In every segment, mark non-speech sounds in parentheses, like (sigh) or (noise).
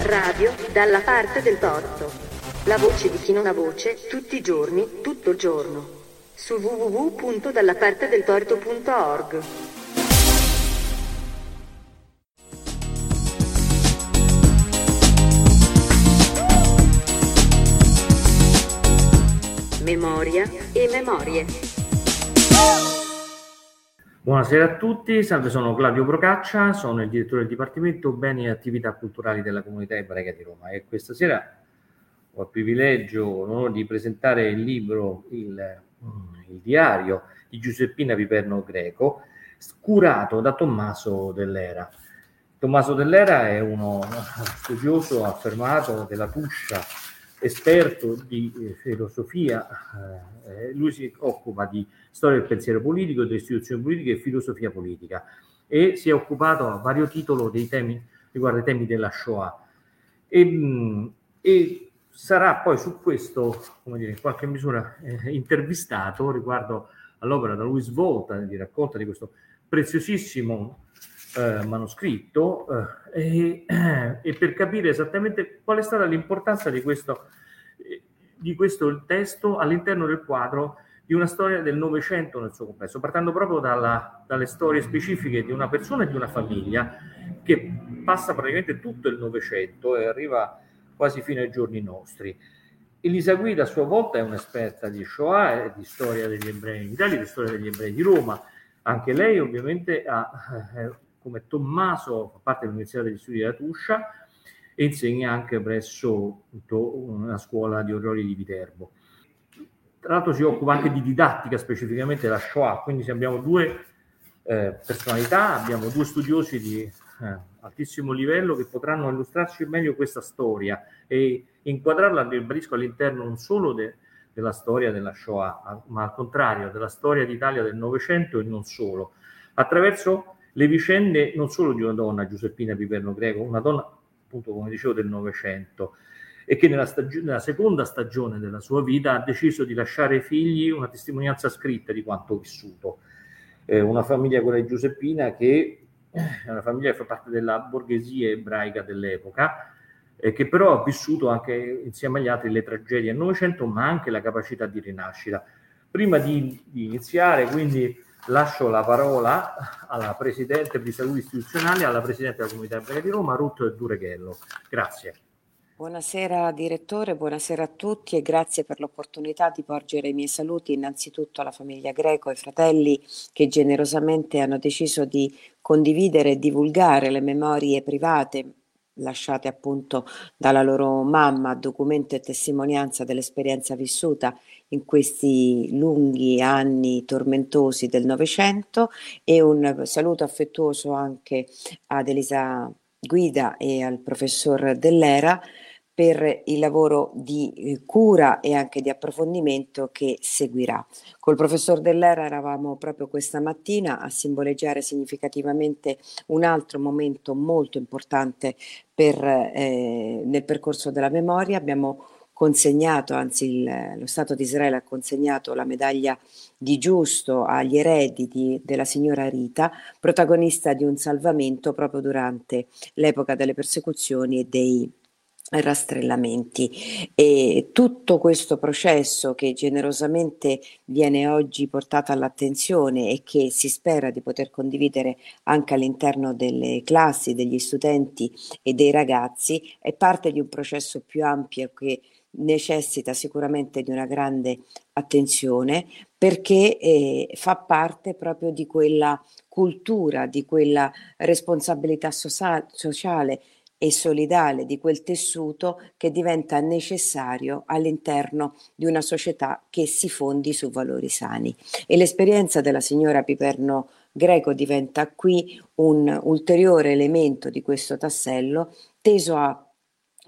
Radio dalla parte del torto. La voce di chi non ha voce, tutti i giorni, tutto il giorno. Su www.dallapartedeltorto.org. Memoria e memorie. Buonasera a tutti, salve, sono Claudio Procaccia, sono il direttore del Dipartimento Beni e Attività Culturali della Comunità Ebraica di Roma e questa sera ho il privilegio, l'onore di presentare il libro, il, il diario di Giuseppina Piperno Greco, curato da Tommaso Dell'Era. Tommaso Dell'Era è uno (laughs) studioso affermato della Tuscia, esperto di eh, filosofia, eh, lui si occupa di storia del pensiero politico, delle istituzioni politiche e filosofia politica e si è occupato a vario titolo dei temi riguardo ai temi della Shoah. E, e sarà poi su questo, come dire, in qualche misura eh, intervistato riguardo all'opera da lui svolta di raccolta di questo preziosissimo eh, manoscritto eh, e, e, per capire esattamente qual è stata l'importanza di questo, di questo testo all'interno del quadro di una storia del Novecento nel suo complesso, partendo proprio dalla, dalle storie specifiche di una persona e di una famiglia che passa praticamente tutto il Novecento e arriva quasi fino ai giorni nostri. Elisa Guida a sua volta è un'esperta di Shoah e di storia degli ebrei in Italia, di storia degli ebrei di Roma. Anche lei ovviamente ha, eh, come Tommaso, fa parte dell'Università degli Studi della Tuscia e insegna anche presso una scuola di orrori di Viterbo. Tra l'altro si occupa anche di didattica specificamente della Shoah, quindi abbiamo due eh, personalità, abbiamo due studiosi di eh, altissimo livello che potranno illustrarci meglio questa storia e inquadrarla, ribadisco, all'interno non solo de, della storia della Shoah, ma al contrario della storia d'Italia del Novecento e non solo, attraverso le vicende non solo di una donna, Giuseppina Piperno Greco, una donna appunto come dicevo del Novecento, e che nella, stag- nella, seconda stagione della sua vita ha deciso di lasciare ai figli una testimonianza scritta di quanto vissuto. Eh, una famiglia, quella di Giuseppina, che è una famiglia che fa parte della borghesia ebraica dell'epoca, eh, che però ha vissuto anche insieme agli altri le tragedie del Novecento, ma anche la capacità di rinascita. Prima di, di iniziare, quindi, lascio la parola alla Presidente di Salute Istituzionale, alla Presidente della Comunità Ebraica di Roma, Ruth Dureghello. Grazie. Buonasera direttore, buonasera a tutti e grazie per l'opportunità di porgere i miei saluti innanzitutto alla famiglia Greco e ai fratelli che generosamente hanno deciso di condividere e divulgare le memorie private lasciate appunto dalla loro mamma, documento e testimonianza dell'esperienza vissuta in questi lunghi anni tormentosi del Novecento e un saluto affettuoso anche ad Elisa Guida e al professor Dell'Era per il lavoro di eh, cura e anche di approfondimento che seguirà. Col professor Dell'Era eravamo proprio questa mattina a simboleggiare significativamente un altro momento molto importante per, eh, nel percorso della memoria. Abbiamo consegnato, anzi il, lo Stato di Israele ha consegnato la medaglia di giusto agli eredi di, della signora Rita, protagonista di un salvamento proprio durante l'epoca delle persecuzioni e dei rastrellamenti. E tutto questo processo che generosamente viene oggi portato all'attenzione e che si spera di poter condividere anche all'interno delle classi, degli studenti e dei ragazzi è parte di un processo più ampio che necessita sicuramente di una grande attenzione perché eh, fa parte proprio di quella cultura, di quella responsabilità so- sociale e solidale di quel tessuto che diventa necessario all'interno di una società che si fondi su valori sani. E l'esperienza della signora Piperno Greco diventa qui un ulteriore elemento di questo tassello teso a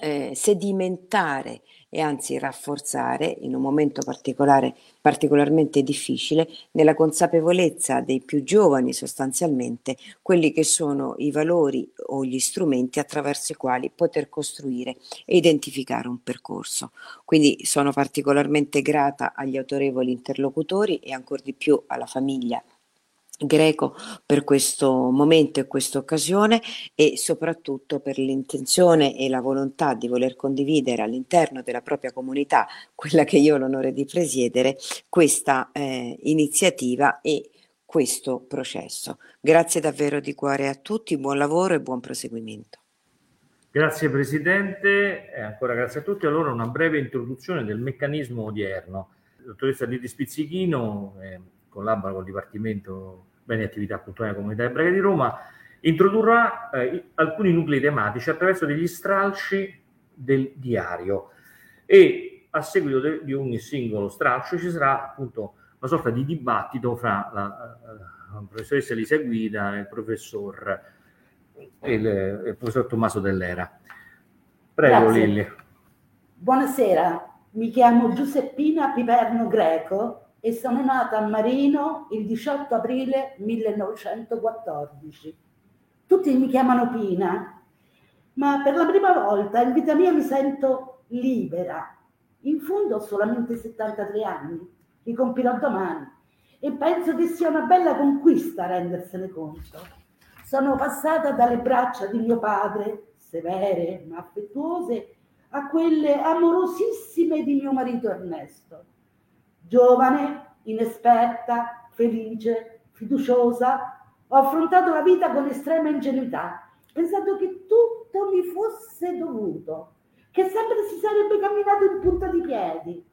eh, sedimentare e anzi rafforzare in un momento particolare, particolarmente difficile, nella consapevolezza dei più giovani sostanzialmente, quelli che sono i valori o gli strumenti attraverso i quali poter costruire e identificare un percorso. Quindi sono particolarmente grata agli autorevoli interlocutori e ancora di più alla famiglia greco per questo momento e questa occasione e soprattutto per l'intenzione e la volontà di voler condividere all'interno della propria comunità, quella che io ho l'onore di presiedere, questa eh, iniziativa e questo processo. Grazie davvero di cuore a tutti, buon lavoro e buon proseguimento. Grazie Presidente, e ancora grazie a tutti. Allora una breve introduzione del meccanismo odierno. Dottoressa Didi Spizzichino eh, collabora con il Dipartimento Beni e Attività Culturali della Comunità Ebraica di Roma, introdurrà eh, alcuni nuclei tematici attraverso degli stralci del diario e a seguito de- di ogni singolo stralcio ci sarà appunto una sorta di dibattito fra la, la, la professoressa Elisa Guida e il professor, il, il professor Tommaso Dell'Era. Prego Grazie. Lilli. Buonasera, mi chiamo Giuseppina Piperno Greco e sono nata a Marino il 18 aprile 1914. Tutti mi chiamano Pina, ma per la prima volta in vita mia mi sento libera. In fondo ho solamente 73 anni, li compirò domani e penso che sia una bella conquista rendersene conto. Sono passata dalle braccia di mio padre, severe ma affettuose, a quelle amorosissime di mio marito Ernesto. Giovane, inesperta, felice, fiduciosa, ho affrontato la vita con estrema ingenuità, pensando che tutto mi fosse dovuto, che sempre si sarebbe camminato in punta di piedi.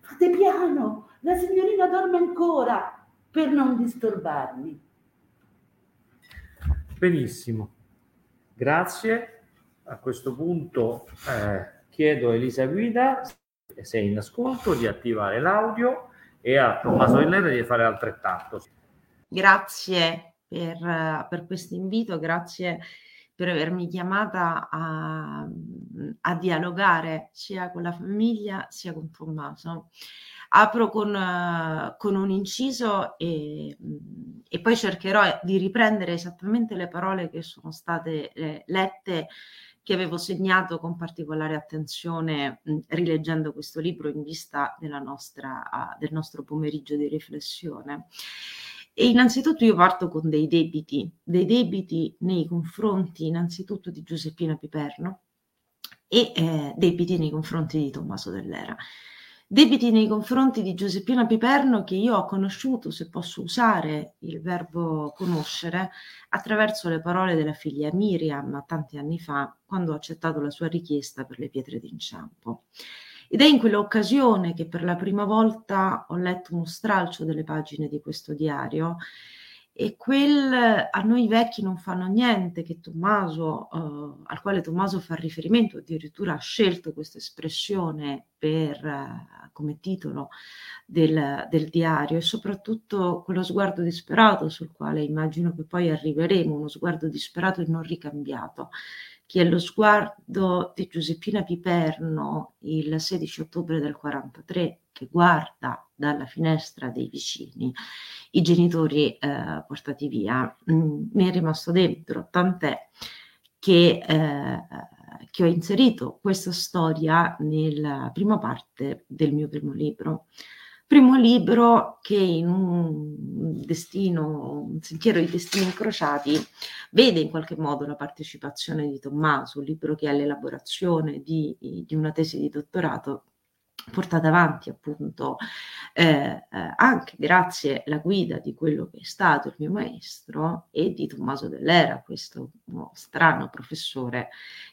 Fate piano, la signorina dorme ancora, per non disturbarmi. Benissimo, grazie. A questo punto eh, chiedo a Elisa Guida, se è in ascolto, di attivare l'audio e a Tommaso Dell'Era di fare altrettanto. Grazie per, per questo invito, grazie per avermi chiamata a, a, dialogare sia con la famiglia sia con Tommaso. Apro con, con un inciso e, e, poi cercherò di riprendere esattamente le parole che sono state eh, lette che avevo segnato con particolare attenzione mh, rileggendo questo libro in vista nostra, uh, del nostro pomeriggio di riflessione. E innanzitutto io parto con dei debiti, dei debiti nei confronti innanzitutto di Giuseppina Piperno e eh, debiti nei confronti di Tommaso Dell'Era. Debiti nei confronti di Giuseppina Piperno che io ho conosciuto, se posso usare il verbo conoscere, attraverso le parole della figlia Miriam tanti anni fa, quando ho accettato la sua richiesta per le pietre d'inciampo. Ed è in quell'occasione che per la prima volta ho letto uno stralcio delle pagine di questo diario e quel a noi vecchi non fanno niente che Tommaso, eh, al quale Tommaso fa riferimento, addirittura ha scelto questa espressione per, eh, come titolo del, del, diario e soprattutto quello sguardo disperato sul quale immagino che poi arriveremo, uno sguardo disperato e non ricambiato, che è lo sguardo di Giuseppina Piperno il 16 ottobre del 43 che guarda dalla finestra dei vicini i genitori eh, portati via, mm, mi è rimasto dentro, tant'è che, eh, che ho inserito questa storia nella prima parte del mio primo libro. Primo libro che in un destino, un sentiero di destini incrociati, vede in qualche modo la partecipazione di Tommaso, un libro che è l'elaborazione di, di una tesi di dottorato portata avanti appunto eh, eh, anche grazie alla guida di quello che è stato il mio maestro e di Tommaso Dell'Era, questo no, strano professore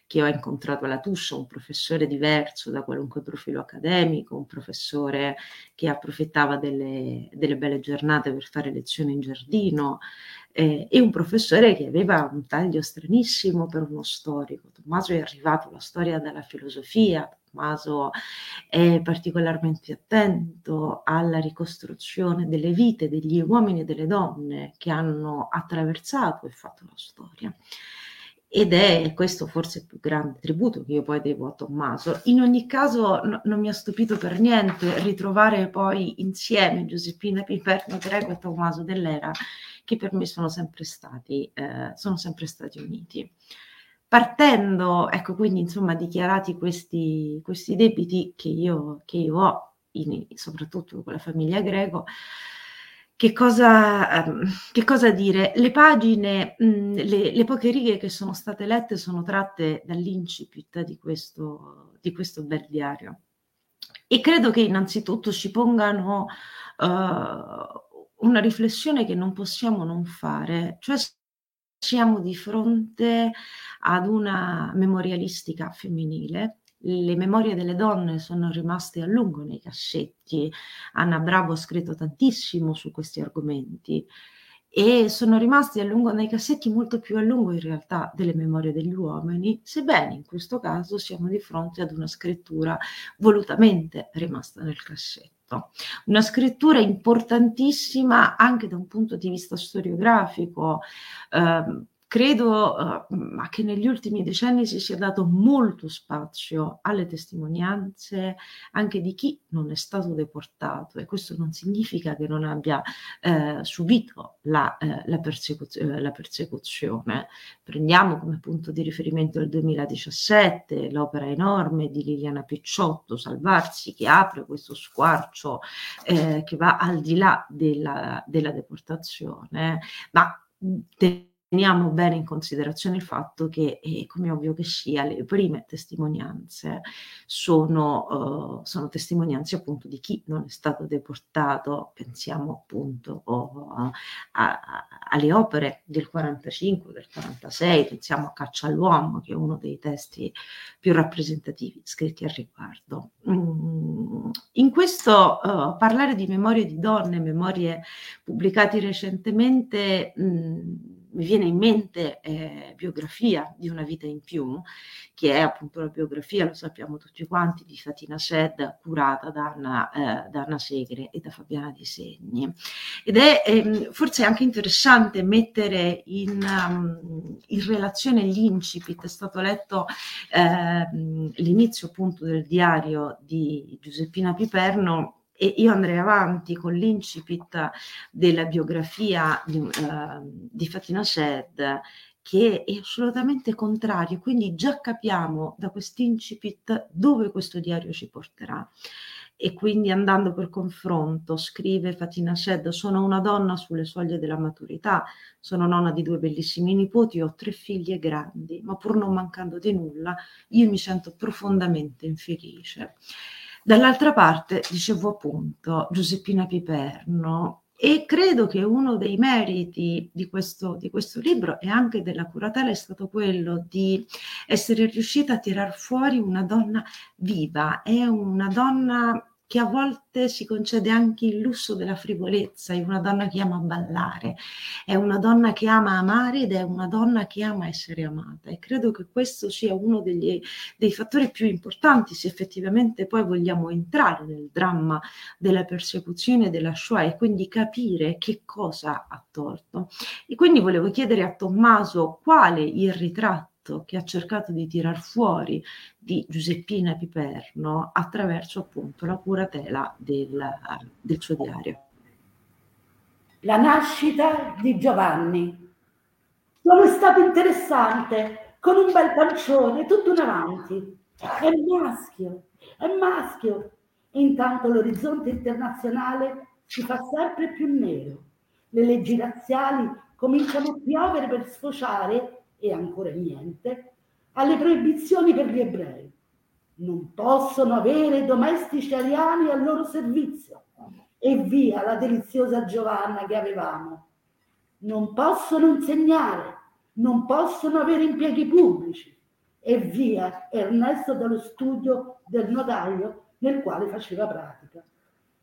che ho incontrato alla Tuscia, un professore diverso da qualunque profilo accademico, un professore che approfittava delle, delle belle giornate per fare lezioni in giardino eh, e un professore che aveva un taglio stranissimo per uno storico. Tommaso è arrivato alla storia della filosofia, Tommaso è particolarmente attento alla ricostruzione delle vite degli uomini e delle donne che hanno attraversato e fatto la storia. Ed è questo forse il più grande tributo che io poi devo a Tommaso. In ogni caso no, non mi ha stupito per niente ritrovare poi insieme Giuseppina Piperno Greco e Tommaso Dell'Era, che per me sono sempre stati, eh, sono sempre stati uniti partendo, ecco, quindi insomma dichiarati questi, questi debiti che io, che io ho, in, soprattutto con la famiglia greco, che cosa, um, che cosa, dire? Le pagine, mm, le, le, poche righe che sono state lette sono tratte dall'incipit di questo, di questo bel diario. E credo che innanzitutto ci pongano uh, una riflessione che non possiamo non fare, cioè siamo di fronte ad una memorialistica femminile le memorie delle donne sono rimaste a lungo nei cassetti. Anna Bravo ha scritto tantissimo su questi argomenti e sono rimasti a lungo nei cassetti molto più a lungo in realtà delle memorie degli uomini, sebbene in questo caso siamo di fronte ad una scrittura volutamente rimasta nel cassetto. Una scrittura importantissima anche da un punto di vista storiografico, eh, Credo uh, che negli ultimi decenni si sia dato molto spazio alle testimonianze anche di chi non è stato deportato e questo non significa che non abbia eh, subito la, eh, la, persecuz- eh, la, persecuzione. Prendiamo come punto di riferimento il 2017, l'opera enorme di Liliana Picciotto, Salvarsi, che apre questo squarcio eh, che va al di là della, della deportazione, ma te- teniamo bene in considerazione il fatto che, eh, come ovvio che sia, le prime testimonianze sono, uh, sono, testimonianze appunto di chi non è stato deportato, pensiamo appunto oh, a, a, alle opere del 45, del 46, pensiamo a Caccia all'uomo, che è uno dei testi più rappresentativi scritti al riguardo. Mm, in questo uh, parlare di memorie di donne, memorie pubblicate recentemente, mh, mm, mi viene in mente eh, biografia di una vita in più, che è appunto la biografia, lo sappiamo tutti quanti, di Fatina Shed, curata da Anna, eh, da Anna Segre e da Fabiana Di Segni. Ed è ehm, forse anche interessante mettere in, um, in relazione l'incipit, è stato letto eh, l'inizio appunto del diario di Giuseppina Piperno e io andrei avanti con l'incipit della biografia di, uh, di Fatina Shed che è assolutamente contrario, quindi già capiamo da quest'incipit dove questo diario ci porterà. E quindi andando per confronto, scrive Fatina Shed, sono una donna sulle soglie della maturità, sono nonna di due bellissimi nipoti, ho tre figlie grandi, ma pur non mancando di nulla, io mi sento profondamente infelice. Dall'altra parte, dicevo appunto, Giuseppina Piperno, e credo che uno dei meriti di questo, di questo, libro e anche della curatela è stato quello di essere riuscita a tirar fuori una donna viva, è una donna che a volte si concede anche il lusso della frivolezza, è una donna che ama ballare, è una donna che ama amare ed è una donna che ama essere amata e credo che questo sia uno degli, dei fattori più importanti se effettivamente poi vogliamo entrare nel dramma della persecuzione della Shoah e quindi capire che cosa ha torto. E quindi volevo chiedere a Tommaso quale il ritratto che ha cercato di tirar fuori di Giuseppina Piperno attraverso appunto la curatela del, del suo diario. La nascita di Giovanni. È stato interessante, con un bel pancione, tutto in avanti. È maschio, è maschio. Intanto l'orizzonte internazionale si fa sempre più nero. Le leggi razziali cominciano a piovere per sfociare e ancora niente, alle proibizioni per gli ebrei. Non possono avere domestici ariani al loro servizio. E via la deliziosa Giovanna che avevamo. Non possono insegnare, non possono avere impieghi pubblici. E via Ernesto dallo studio del notaio nel quale faceva pratica.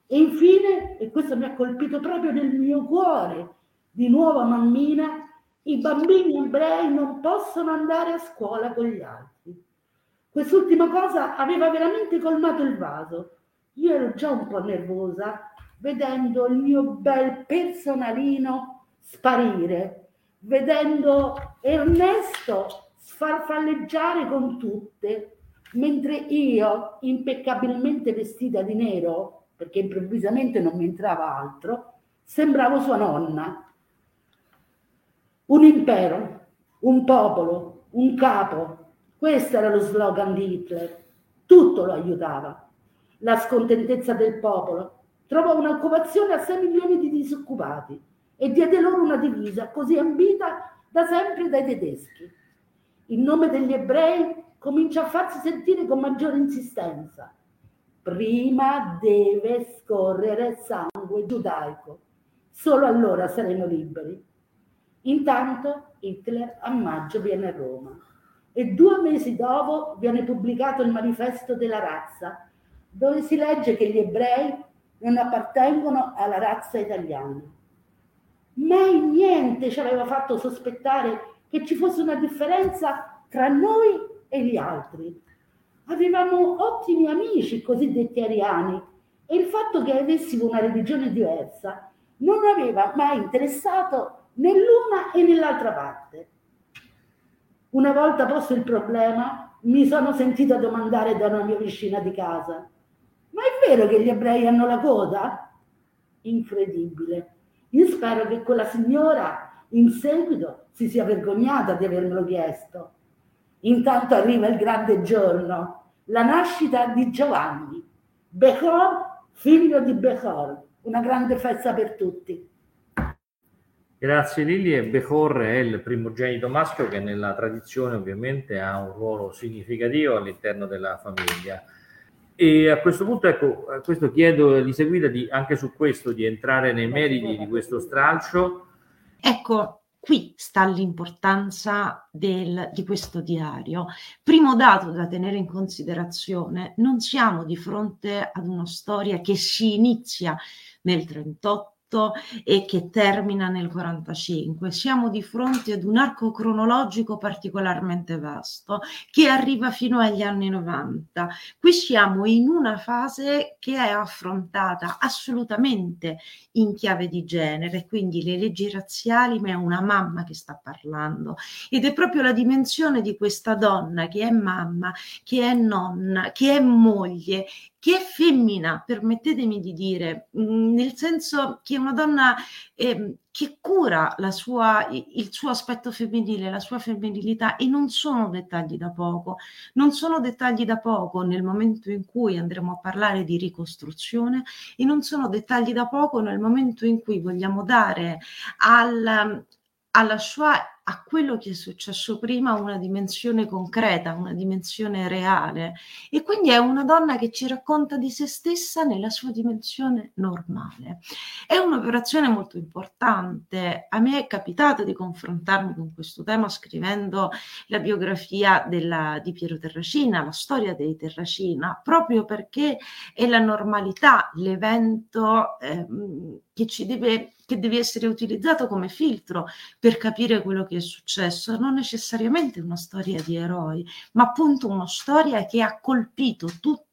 E infine, e questo mi ha colpito proprio nel mio cuore, di nuovo mammina, i bambini ebrei non possono andare a scuola con gli altri. Quest'ultima cosa aveva veramente colmato il vaso. Io ero già un po' nervosa vedendo il mio bel personalino sparire, vedendo Ernesto sfarfalleggiare con tutte, mentre io, impeccabilmente vestita di nero, perché improvvisamente non mi entrava altro, sembravo sua nonna un impero, un popolo, un capo. Questo era lo slogan di Hitler. Tutto lo aiutava. La scontentezza del popolo, trovò un'occupazione a 6 milioni di disoccupati e diede loro una divisa così ambita da sempre dai tedeschi. Il nome degli ebrei comincia a farsi sentire con maggiore insistenza. Prima deve scorrere sangue giudaico, solo allora saremo liberi. Intanto Hitler a maggio viene a Roma e due mesi dopo viene pubblicato il manifesto della razza, dove si legge che gli ebrei non appartengono alla razza italiana. Mai niente ci aveva fatto sospettare che ci fosse una differenza tra noi e gli altri. Avevamo ottimi amici cosiddetti ariani e il fatto che avessimo una religione diversa non aveva mai interessato né l'una e nell'altra parte. Una volta posto il problema, mi sono sentita domandare da una mia vicina di casa, ma è vero che gli ebrei hanno la coda? Incredibile. Io spero che quella signora in seguito si sia vergognata di avermelo chiesto. Intanto arriva il grande giorno, la nascita di Giovanni, Bechor, figlio di Bechor, una grande festa per tutti. Grazie Lili e Bechor è il primogenito maschio che nella tradizione ovviamente ha un ruolo significativo all'interno della famiglia. E a questo punto, ecco, a questo chiedo di seguita di, anche su questo, di entrare nei meriti di questo stralcio. Ecco, qui sta l'importanza del, di questo diario. Primo dato da tenere in considerazione, non siamo di fronte ad una storia che si inizia nel 38 e che termina nel 45. Siamo di fronte ad un arco cronologico particolarmente vasto che arriva fino agli anni 90. Qui siamo in una fase che è affrontata assolutamente in chiave di genere, quindi le leggi razziali, ma è una mamma che sta parlando ed è proprio la dimensione di questa donna che è mamma, che è nonna, che è moglie che è femmina, permettetemi di dire, mm, nel senso che è una donna eh, che cura sua, il suo aspetto femminile, la sua femminilità e non sono dettagli da poco, non sono dettagli da poco nel momento in cui andremo a parlare di ricostruzione e non sono dettagli da poco nel momento in cui vogliamo dare al, alla Shoah a quello che è successo prima una dimensione concreta, una dimensione reale. E quindi è una donna che ci racconta di se stessa nella sua dimensione normale. È un'operazione molto importante. A me è capitato di confrontarmi con questo tema scrivendo la biografia della, di Piero Terracina, la storia dei Terracina, proprio perché è la normalità, l'evento eh, che ci deve che deve essere utilizzato come filtro per capire quello che è successo, non necessariamente una storia di eroi, ma appunto una storia che ha colpito tutti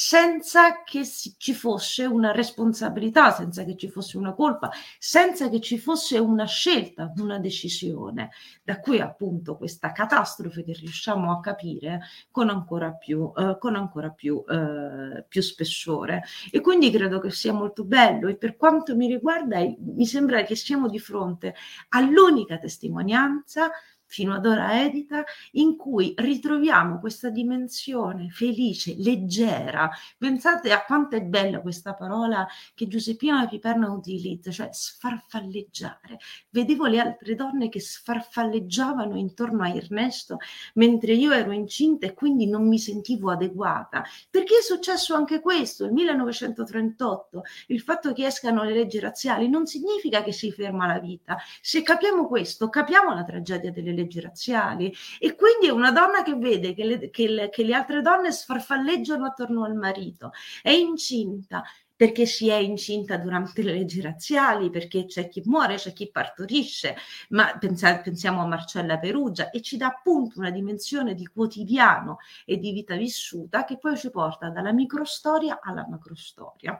senza che ci fosse una responsabilità, senza che ci fosse una colpa, senza che ci fosse una scelta, una decisione, da cui appunto questa catastrofe che riusciamo a capire con ancora più, eh, con ancora più, eh, più spessore. E quindi credo che sia molto bello e per quanto mi riguarda mi sembra che siamo di fronte all'unica testimonianza fino ad ora edita, in cui ritroviamo questa dimensione felice, leggera. Pensate a quanto è bella questa parola che Giuseppina Piperno utilizza, cioè sfarfalleggiare. Vedevo le altre donne che sfarfalleggiavano intorno a Ernesto mentre io ero incinta e quindi non mi sentivo adeguata. Perché è successo anche questo, il 1938, il fatto che escano le leggi razziali non significa che si ferma la vita. Se capiamo questo, capiamo la tragedia delle leggi razziali. E quindi è una donna che vede che le, che le, che le altre donne sfarfalleggiano attorno al marito, è incinta perché si è incinta durante le leggi razziali, perché c'è chi muore, c'è chi partorisce, ma pensiamo a Marcella Perugia e ci dà appunto una dimensione di quotidiano e di vita vissuta che poi ci porta dalla microstoria alla macrostoria.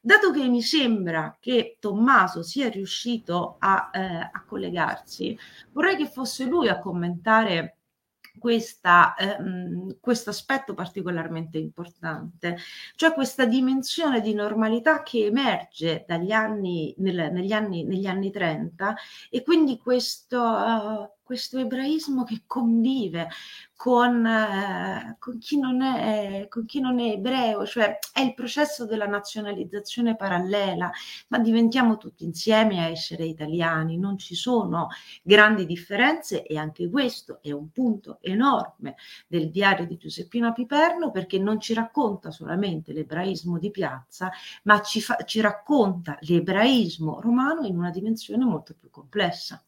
Dato che mi sembra che Tommaso sia riuscito a, eh, a collegarsi, vorrei che fosse lui a commentare questa, ehm, questo aspetto particolarmente importante, cioè questa dimensione di normalità che emerge anni, nel, negli, anni, negli anni 30 e quindi questo, uh, questo ebraismo che convive con, eh, con, chi non è, con chi non è ebreo, cioè è il processo della nazionalizzazione parallela, ma diventiamo tutti insieme a essere italiani, non ci sono grandi differenze e anche questo è un punto enorme del diario di Giuseppina Piperno perché non ci racconta solamente l'ebraismo di piazza, ma ci, fa, ci racconta l'ebraismo romano in una dimensione molto più complessa.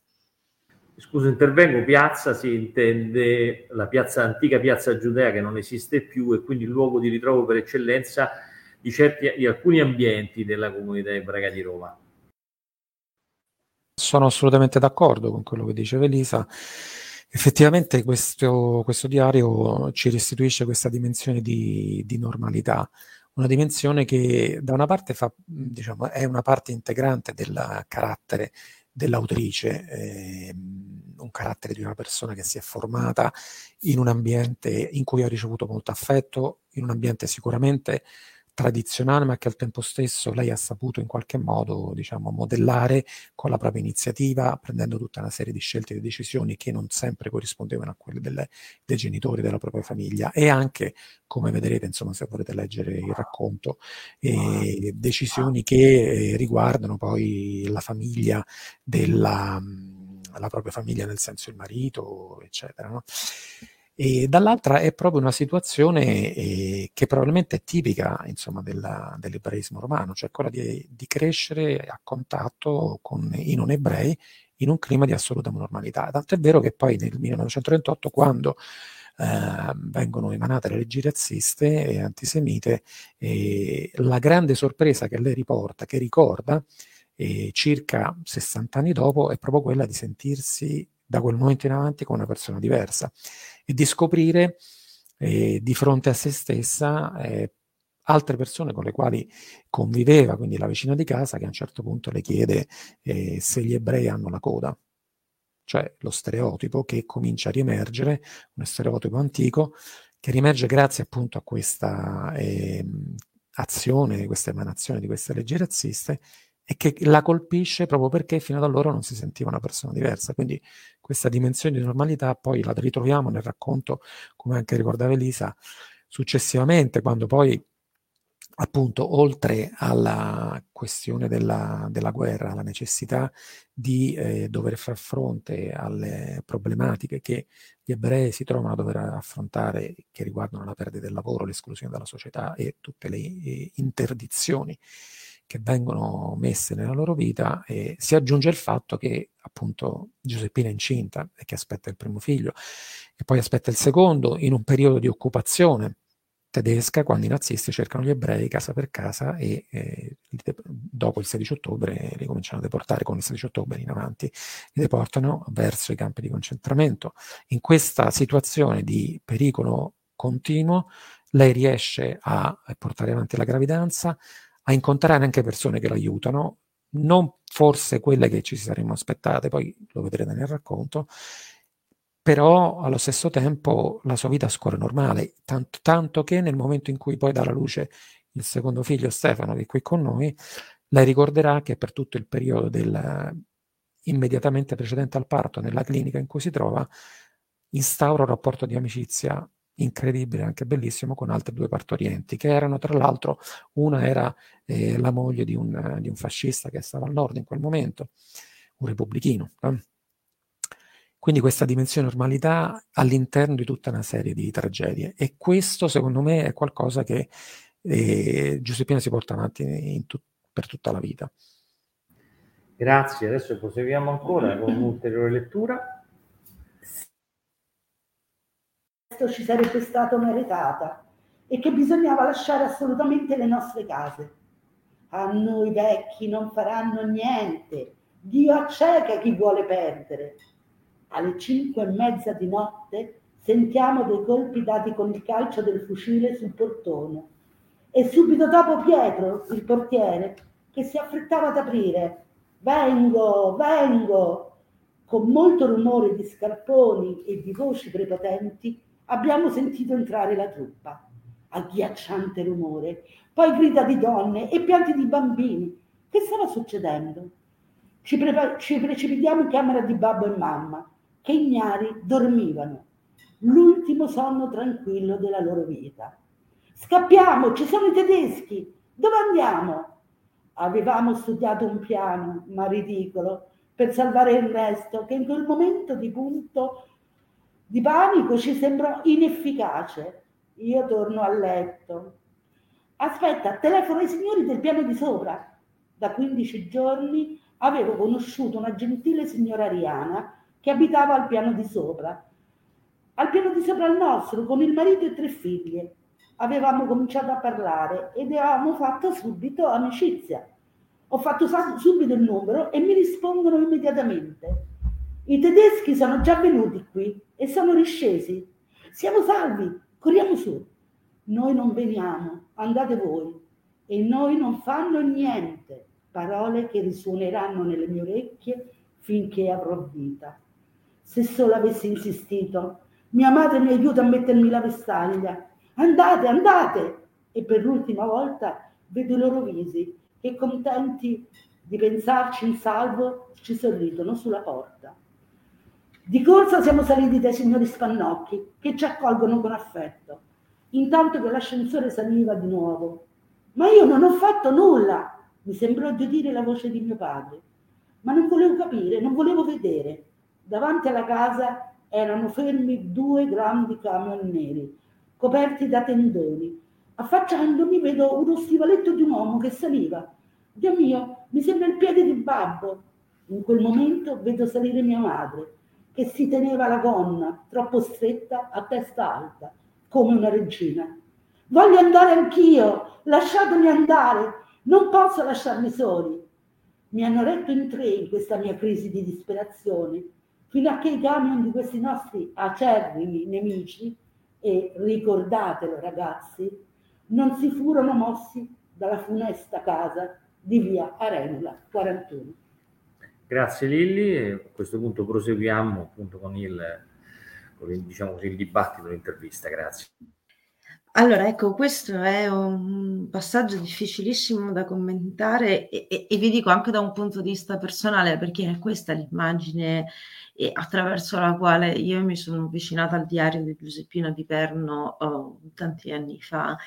Scusa, intervengo, piazza si intende la piazza antica, piazza giudea che non esiste più e quindi il luogo di ritrovo per eccellenza di, certi, di alcuni ambienti della comunità ebraica di Roma. Sono assolutamente d'accordo con quello che diceva Elisa. Effettivamente questo, questo diario ci restituisce questa dimensione di, di, normalità, una dimensione che da una parte fa, diciamo, è una parte integrante del carattere dell'autrice, eh, un carattere di una persona che si è formata in un ambiente in cui ha ricevuto molto affetto, in un ambiente sicuramente tradizionale, ma che al tempo stesso lei ha saputo in qualche modo, diciamo, modellare con la propria iniziativa, prendendo tutta una serie di scelte e decisioni che non sempre corrispondevano a quelle delle, dei genitori della propria famiglia e anche, come vedrete, insomma, se volete leggere il racconto, eh, decisioni che eh, riguardano poi la famiglia della la propria famiglia, nel senso il marito, eccetera. No? E dall'altra è proprio una situazione eh, che probabilmente è tipica insomma, della, dell'ebraismo romano, cioè quella di, di, crescere a contatto con i non ebrei in un clima di assoluta normalità. Tanto è vero che poi nel 1938, quando eh, vengono emanate le leggi razziste e antisemite, eh, la grande sorpresa che lei riporta, che ricorda, eh, circa 60 anni dopo, è proprio quella di sentirsi da quel momento in avanti come una persona diversa e di scoprire eh, di fronte a se stessa eh, altre persone con le quali conviveva, quindi la vicina di casa che a un certo punto le chiede eh, se gli ebrei hanno la coda, cioè lo stereotipo che comincia a riemergere, uno stereotipo antico che riemerge grazie appunto a questa eh, azione, questa emanazione di queste leggi razziste e che la colpisce proprio perché fino ad allora non si sentiva una persona diversa. Quindi questa dimensione di normalità poi la ritroviamo nel racconto, come anche ricordava Elisa, successivamente, quando poi appunto oltre alla questione della, della guerra, alla necessità di eh, dover far fronte alle problematiche che gli ebrei si trovano a dover affrontare, che riguardano la perdita del lavoro, l'esclusione dalla società e tutte le eh, interdizioni che vengono messe nella loro vita e si aggiunge il fatto che appunto Giuseppina è incinta e che aspetta il primo figlio e poi aspetta il secondo in un periodo di occupazione tedesca quando i nazisti cercano gli ebrei casa per casa e eh, dopo il 16 ottobre li cominciano a deportare. Con il 16 ottobre in avanti li deportano verso i campi di concentramento. In questa situazione di pericolo continuo lei riesce a portare avanti la gravidanza a incontrare anche persone che l'aiutano, non forse quelle che ci saremmo aspettate, poi lo vedrete nel racconto, però allo stesso tempo la sua vita scorre normale, tanto, tanto che nel momento in cui poi dà alla luce il secondo figlio Stefano, che è qui con noi, lei ricorderà che per tutto il periodo del, immediatamente precedente al parto, nella clinica in cui si trova, instaura un rapporto di amicizia incredibile, anche bellissimo, con altre due partorienti, che erano tra l'altro, una era eh, la moglie di un, di un, fascista che stava al nord in quel momento, un repubblichino. Eh? Quindi questa dimensione normalità all'interno di tutta una serie di tragedie. E questo, secondo me, è qualcosa che eh, Giuseppina si porta avanti tut- per tutta la vita. Grazie, adesso proseguiamo ancora con un'ulteriore lettura ci sarebbe stata meritata e che bisognava lasciare assolutamente le nostre case. A noi vecchi non faranno niente, Dio acceca chi vuole perdere. Alle cinque e mezza di notte sentiamo dei colpi dati con il calcio del fucile sul portone e subito dopo Pietro, il portiere, che si affrettava ad aprire. Vengo, vengo! Con molto rumore di scarponi e di voci prepotenti abbiamo sentito entrare la truppa. Agghiacciante rumore, poi grida di donne e pianti di bambini. Che stava succedendo? Ci, prepa- ci precipitiamo in camera di babbo e mamma. che ignari dormivano, l'ultimo sonno tranquillo della loro vita. Scappiamo, ci sono i tedeschi, dove andiamo? Avevamo studiato un piano, ma ridicolo, per salvare il resto, che in quel momento di punto di panico ci sembrò inefficace. Io torno a letto. Aspetta, telefono ai signori del piano di sopra. Da 15 giorni avevo conosciuto una gentile signora Ariana che abitava al piano di sopra. Al piano di sopra il nostro, con il marito e tre figlie. Avevamo cominciato a parlare ed avevamo fatto subito amicizia. Ho fatto subito il numero e mi rispondono immediatamente. I tedeschi sono già venuti qui e sono riscesi. Siamo salvi, corriamo su. Noi non veniamo, andate voi. E noi non fanno niente. Parole che risuoneranno nelle mie orecchie finché avrò vita. Se solo avessi insistito, mia madre mi aiuta a mettermi la vestaglia. Andate, andate! E per l'ultima volta vedo i loro visi che contenti di pensarci in salvo ci sorridono sulla porta. Di corsa siamo saliti dai signori Spannocchi che ci accolgono con affetto, intanto che l'ascensore saliva di nuovo. Ma io non ho fatto nulla, mi sembrò di udire la voce di mio padre, ma non volevo capire, non volevo vedere. Davanti alla casa erano fermi due grandi camion neri, coperti da tendoni. Affacciandomi vedo uno stivaletto di un uomo che saliva. Dio mio, mi sembra il piede di babbo. In quel momento vedo salire mia madre che si teneva la gonna troppo stretta a testa alta, come una regina. Voglio andare anch'io, lasciatemi andare, non posso lasciarmi soli. Mi hanno retto in tre in questa mia crisi di disperazione, fino a che i camion di questi nostri acerrimi nemici, e ricordatelo ragazzi, non si furono mossi dalla funesta casa di via Arenula 41. Grazie Lilli a questo punto proseguiamo appunto con il, con il, diciamo il dibattito, l'intervista. Grazie. Allora, ecco, questo è un passaggio difficilissimo da commentare e, e, e, vi dico anche da un punto di vista personale, perché questa è l'immagine attraverso la quale io mi sono avvicinata al diario di Giuseppina Piperno oh, tanti anni fa,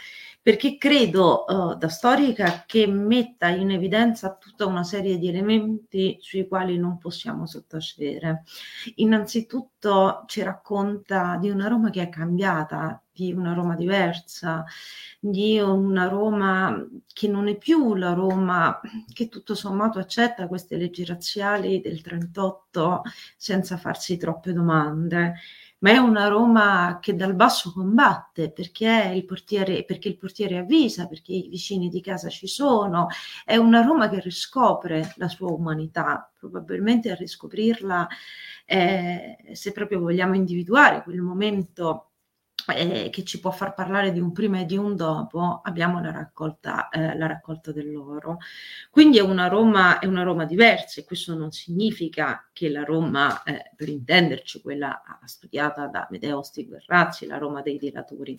perché credo oh, da storica che metta in evidenza tutta una serie di elementi sui quali non possiamo sottacere. Innanzitutto ci racconta di una Roma che è cambiata, di una Roma diversa, di una Roma che non è più la Roma che tutto sommato accetta queste leggi razziali del 38 senza farsi troppe domande, ma è una Roma che dal basso combatte perché il portiere, perché il portiere avvisa, perché i vicini di casa ci sono, è una Roma che riscopre la sua umanità, probabilmente a riscoprirla, eh, se proprio vogliamo individuare quel momento eh, che ci può far parlare di un prima e di un dopo, abbiamo la raccolta, eh, la raccolta dell'oro. Quindi è una, Roma, è una Roma diversa e questo non significa che la Roma, eh, per intenderci, quella studiata da Medeo Stigverrazzi, la Roma dei dilatori,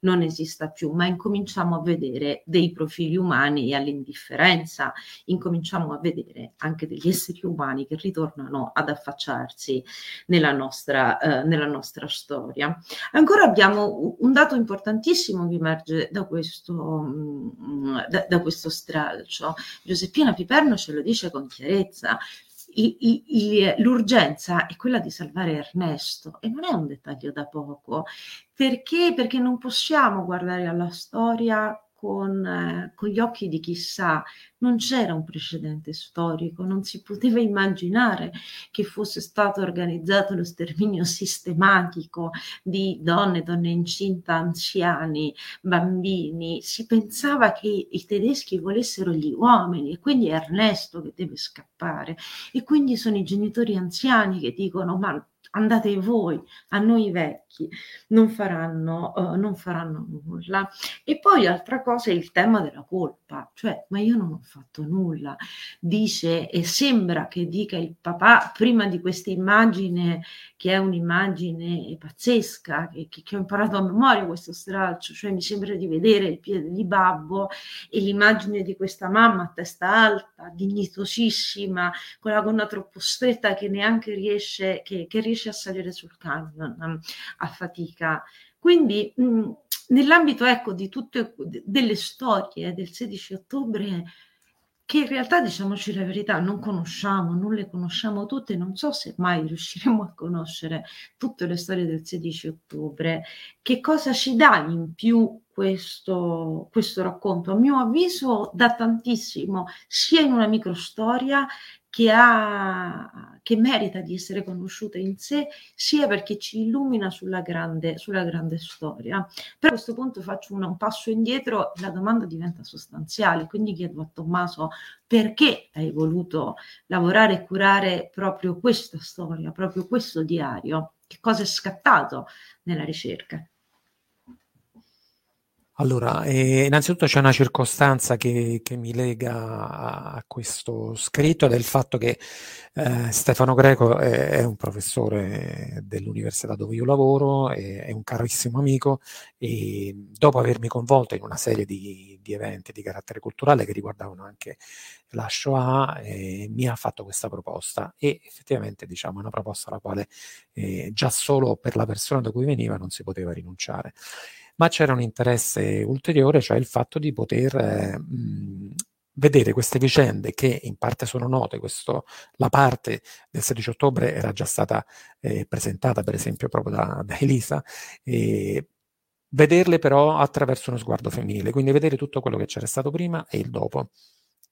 non esista più, ma incominciamo a vedere dei profili umani e all'indifferenza, incominciamo a vedere anche degli esseri umani che ritornano ad affacciarsi nella nostra, eh, nella nostra storia. Ancora abbiamo un dato importantissimo che emerge da questo, mm, da, da questo stralcio. Giuseppina Piperno ce lo dice con chiarezza, i, i, l'urgenza è quella di salvare Ernesto e non è un dettaglio da poco, perché? Perché non possiamo guardare alla storia con, eh, con, gli occhi di chissà, non c'era un precedente storico, non si poteva (laughs) immaginare che fosse stato organizzato lo sterminio sistematico di donne, donne incinta, anziani, bambini. Si pensava che i tedeschi volessero gli uomini e quindi è Ernesto che deve scappare e quindi sono i genitori anziani che dicono ma andate voi, a noi vecchi, non faranno, uh, non faranno nulla. E poi altra cosa è il tema della colpa, cioè ma io non ho fatto nulla, dice e sembra che dica il papà prima di questa immagine che è un'immagine pazzesca, che, che, che ho imparato a memoria questo stralcio, cioè mi sembra di vedere il piede di babbo e l'immagine di questa mamma a testa alta, dignitosissima, con la gonna troppo stretta che neanche riesce, che, che riesce riesce a salire sul camion mm, a fatica. Quindi mh, mm, nell'ambito ecco, di tutte delle storie del 16 ottobre che in realtà diciamoci la verità non conosciamo, non le conosciamo tutte, non so se mai riusciremo a conoscere tutte le storie del 16 ottobre. Che cosa ci dà in più questo, questo racconto? A mio avviso dà tantissimo, sia in una microstoria che, ha, che merita di essere conosciuta in sé, sia perché ci illumina sulla grande, sulla grande storia. Però a questo punto faccio un, un passo indietro e la domanda diventa sostanziale, quindi chiedo a Tommaso perché hai voluto lavorare e curare proprio questa storia, proprio questo diario, che cosa è scattato nella ricerca. Allora, eh, innanzitutto c'è una circostanza che, che mi lega a, questo scritto ed è il fatto che eh, Stefano Greco è, è, un professore dell'università dove io lavoro, è, è, un carissimo amico e dopo avermi coinvolto in una serie di, di eventi di carattere culturale che riguardavano anche la Shoah, eh, mi ha fatto questa proposta e effettivamente diciamo è una proposta alla quale eh, già solo per la persona da cui veniva non si poteva rinunciare ma c'era un interesse ulteriore, cioè il fatto di poter eh, vedere queste vicende che in parte sono note, questo, la parte del 16 ottobre era già stata eh, presentata per esempio proprio da, da Elisa, e vederle però attraverso uno sguardo femminile, quindi vedere tutto quello che c'era stato prima e il dopo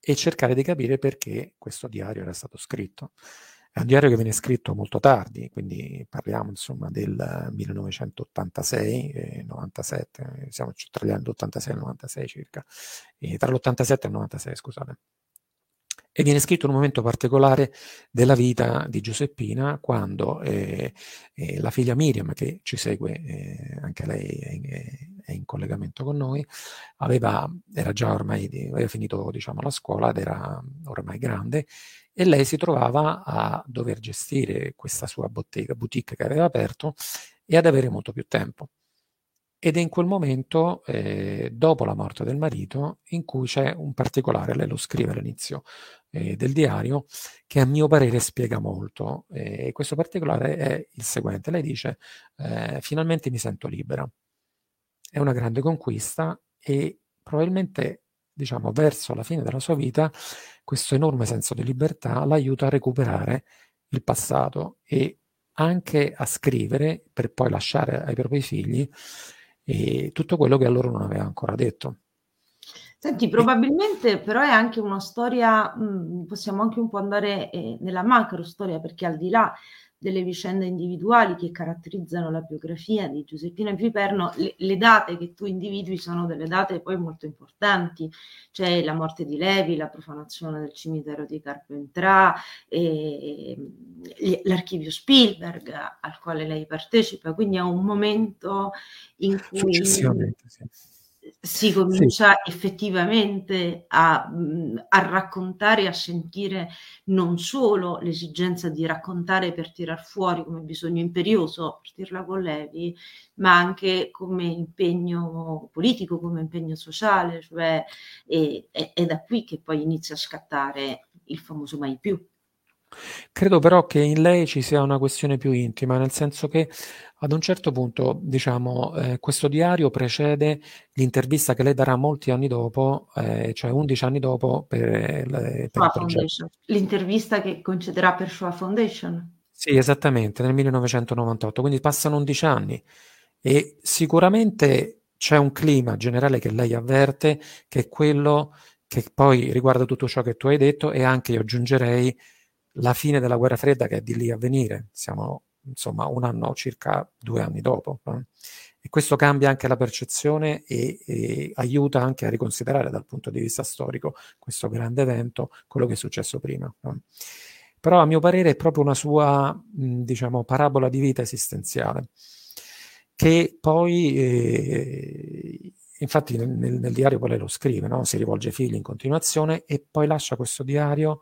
e cercare di capire perché questo diario era stato scritto. È un diario che viene scritto molto tardi, quindi parliamo insomma del 1986 e 97, siamo tra gli anni 86 e 96 circa, e tra l'87 e il 96 scusate. E viene scritto in un momento particolare della vita di Giuseppina quando eh, eh, la figlia Miriam, che ci segue, eh, anche lei è, è, in collegamento con noi, aveva, era già ormai, aveva finito diciamo, la scuola ed era ormai grande e lei si trovava a dover gestire questa sua bottega, boutique che aveva aperto e ad avere molto più tempo. Ed è in quel momento, eh, dopo la morte del marito, in cui c'è un particolare, lei lo scrive all'inizio eh, del diario, che a mio parere spiega molto. E questo particolare è il seguente. Lei dice, eh, finalmente mi sento libera. È una grande conquista e probabilmente diciamo, verso la fine della sua vita, questo enorme senso di libertà l'aiuta a recuperare il passato e anche a scrivere per poi lasciare ai propri figli eh, tutto quello che a loro non aveva ancora detto. Senti, probabilmente però è anche una storia, mh, possiamo anche un po' andare eh, nella macro storia, perché al di là delle vicende individuali che caratterizzano la biografia di Giuseppina Piperno, le, le, date che tu individui sono delle date poi molto importanti, cioè la morte di Levi, la profanazione del cimitero di Carpentrà, l'archivio Spielberg al quale lei partecipa, quindi è un momento in cui... Successivamente, sì si comincia sì. effettivamente a, a, raccontare, a sentire non solo l'esigenza di raccontare per tirar fuori come bisogno imperioso, per dirla con Levi, ma anche come impegno politico, come impegno sociale, cioè è, è, è da qui che poi inizia a scattare il famoso mai più. Credo però che in lei ci sia una questione più intima, nel senso che ad un certo punto, diciamo, eh, questo diario precede l'intervista che lei darà molti anni dopo, eh, cioè 11 anni dopo per, eh, per il progetto. L'intervista che concederà per Shoah Foundation. Sì, esattamente, nel 1998, quindi passano 11 anni e sicuramente c'è un clima generale che lei avverte, che è quello che poi riguarda tutto ciò che tu hai detto e anche io aggiungerei la fine della guerra fredda che è di lì a venire, siamo insomma un anno, circa due anni dopo. Eh? E questo cambia anche la percezione e, e, aiuta anche a riconsiderare dal punto di vista storico questo grande evento, quello che è successo prima. Eh? però a mio parere è proprio una sua, diciamo, parabola di vita esistenziale, che poi, eh, infatti nel, nel, nel, diario poi lei lo scrive, no? si rivolge ai figli in continuazione e poi lascia questo diario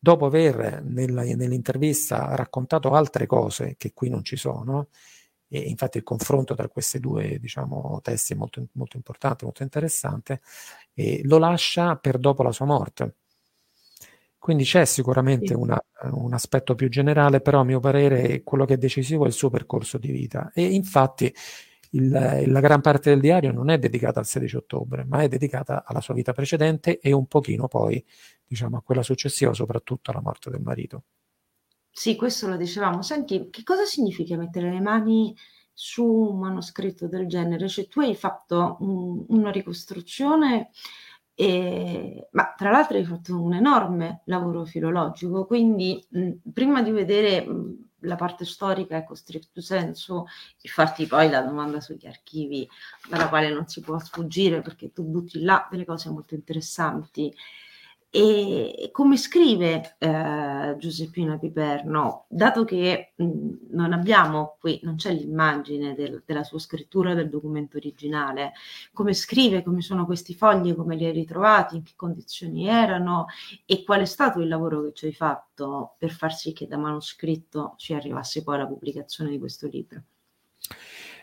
dopo aver nella, nell'intervista raccontato altre cose che qui non ci sono, e infatti il confronto tra questi due diciamo, testi è molto, molto importante, molto interessante, lo lascia per dopo la sua morte. Quindi c'è sicuramente una, un aspetto più generale, però a mio parere quello che è decisivo è il suo percorso di vita. E infatti il, la gran parte del diario non è dedicata al 16 ottobre, ma è dedicata alla sua vita precedente e un pochino poi, diciamo, a quella successiva, soprattutto alla morte del marito. Sì, questo lo dicevamo. Senti, che cosa significa mettere le mani su un manoscritto del genere? Cioè, tu hai fatto un, una ricostruzione e, ma tra l'altro hai fatto un enorme lavoro filologico, quindi mh, prima di vedere mh, la parte storica, ecco, stricto senso, e farti poi la domanda sugli archivi, dalla quale non si può sfuggire perché tu butti là delle cose molto interessanti. E come scrive eh, Giuseppina Piperno, dato che mh, non abbiamo qui, non c'è l'immagine del, della sua scrittura del documento originale, come scrive, come sono questi fogli, come li hai ritrovati, in che condizioni erano e qual è stato il lavoro che ci hai fatto per far sì che da manoscritto ci arrivasse poi la pubblicazione di questo libro?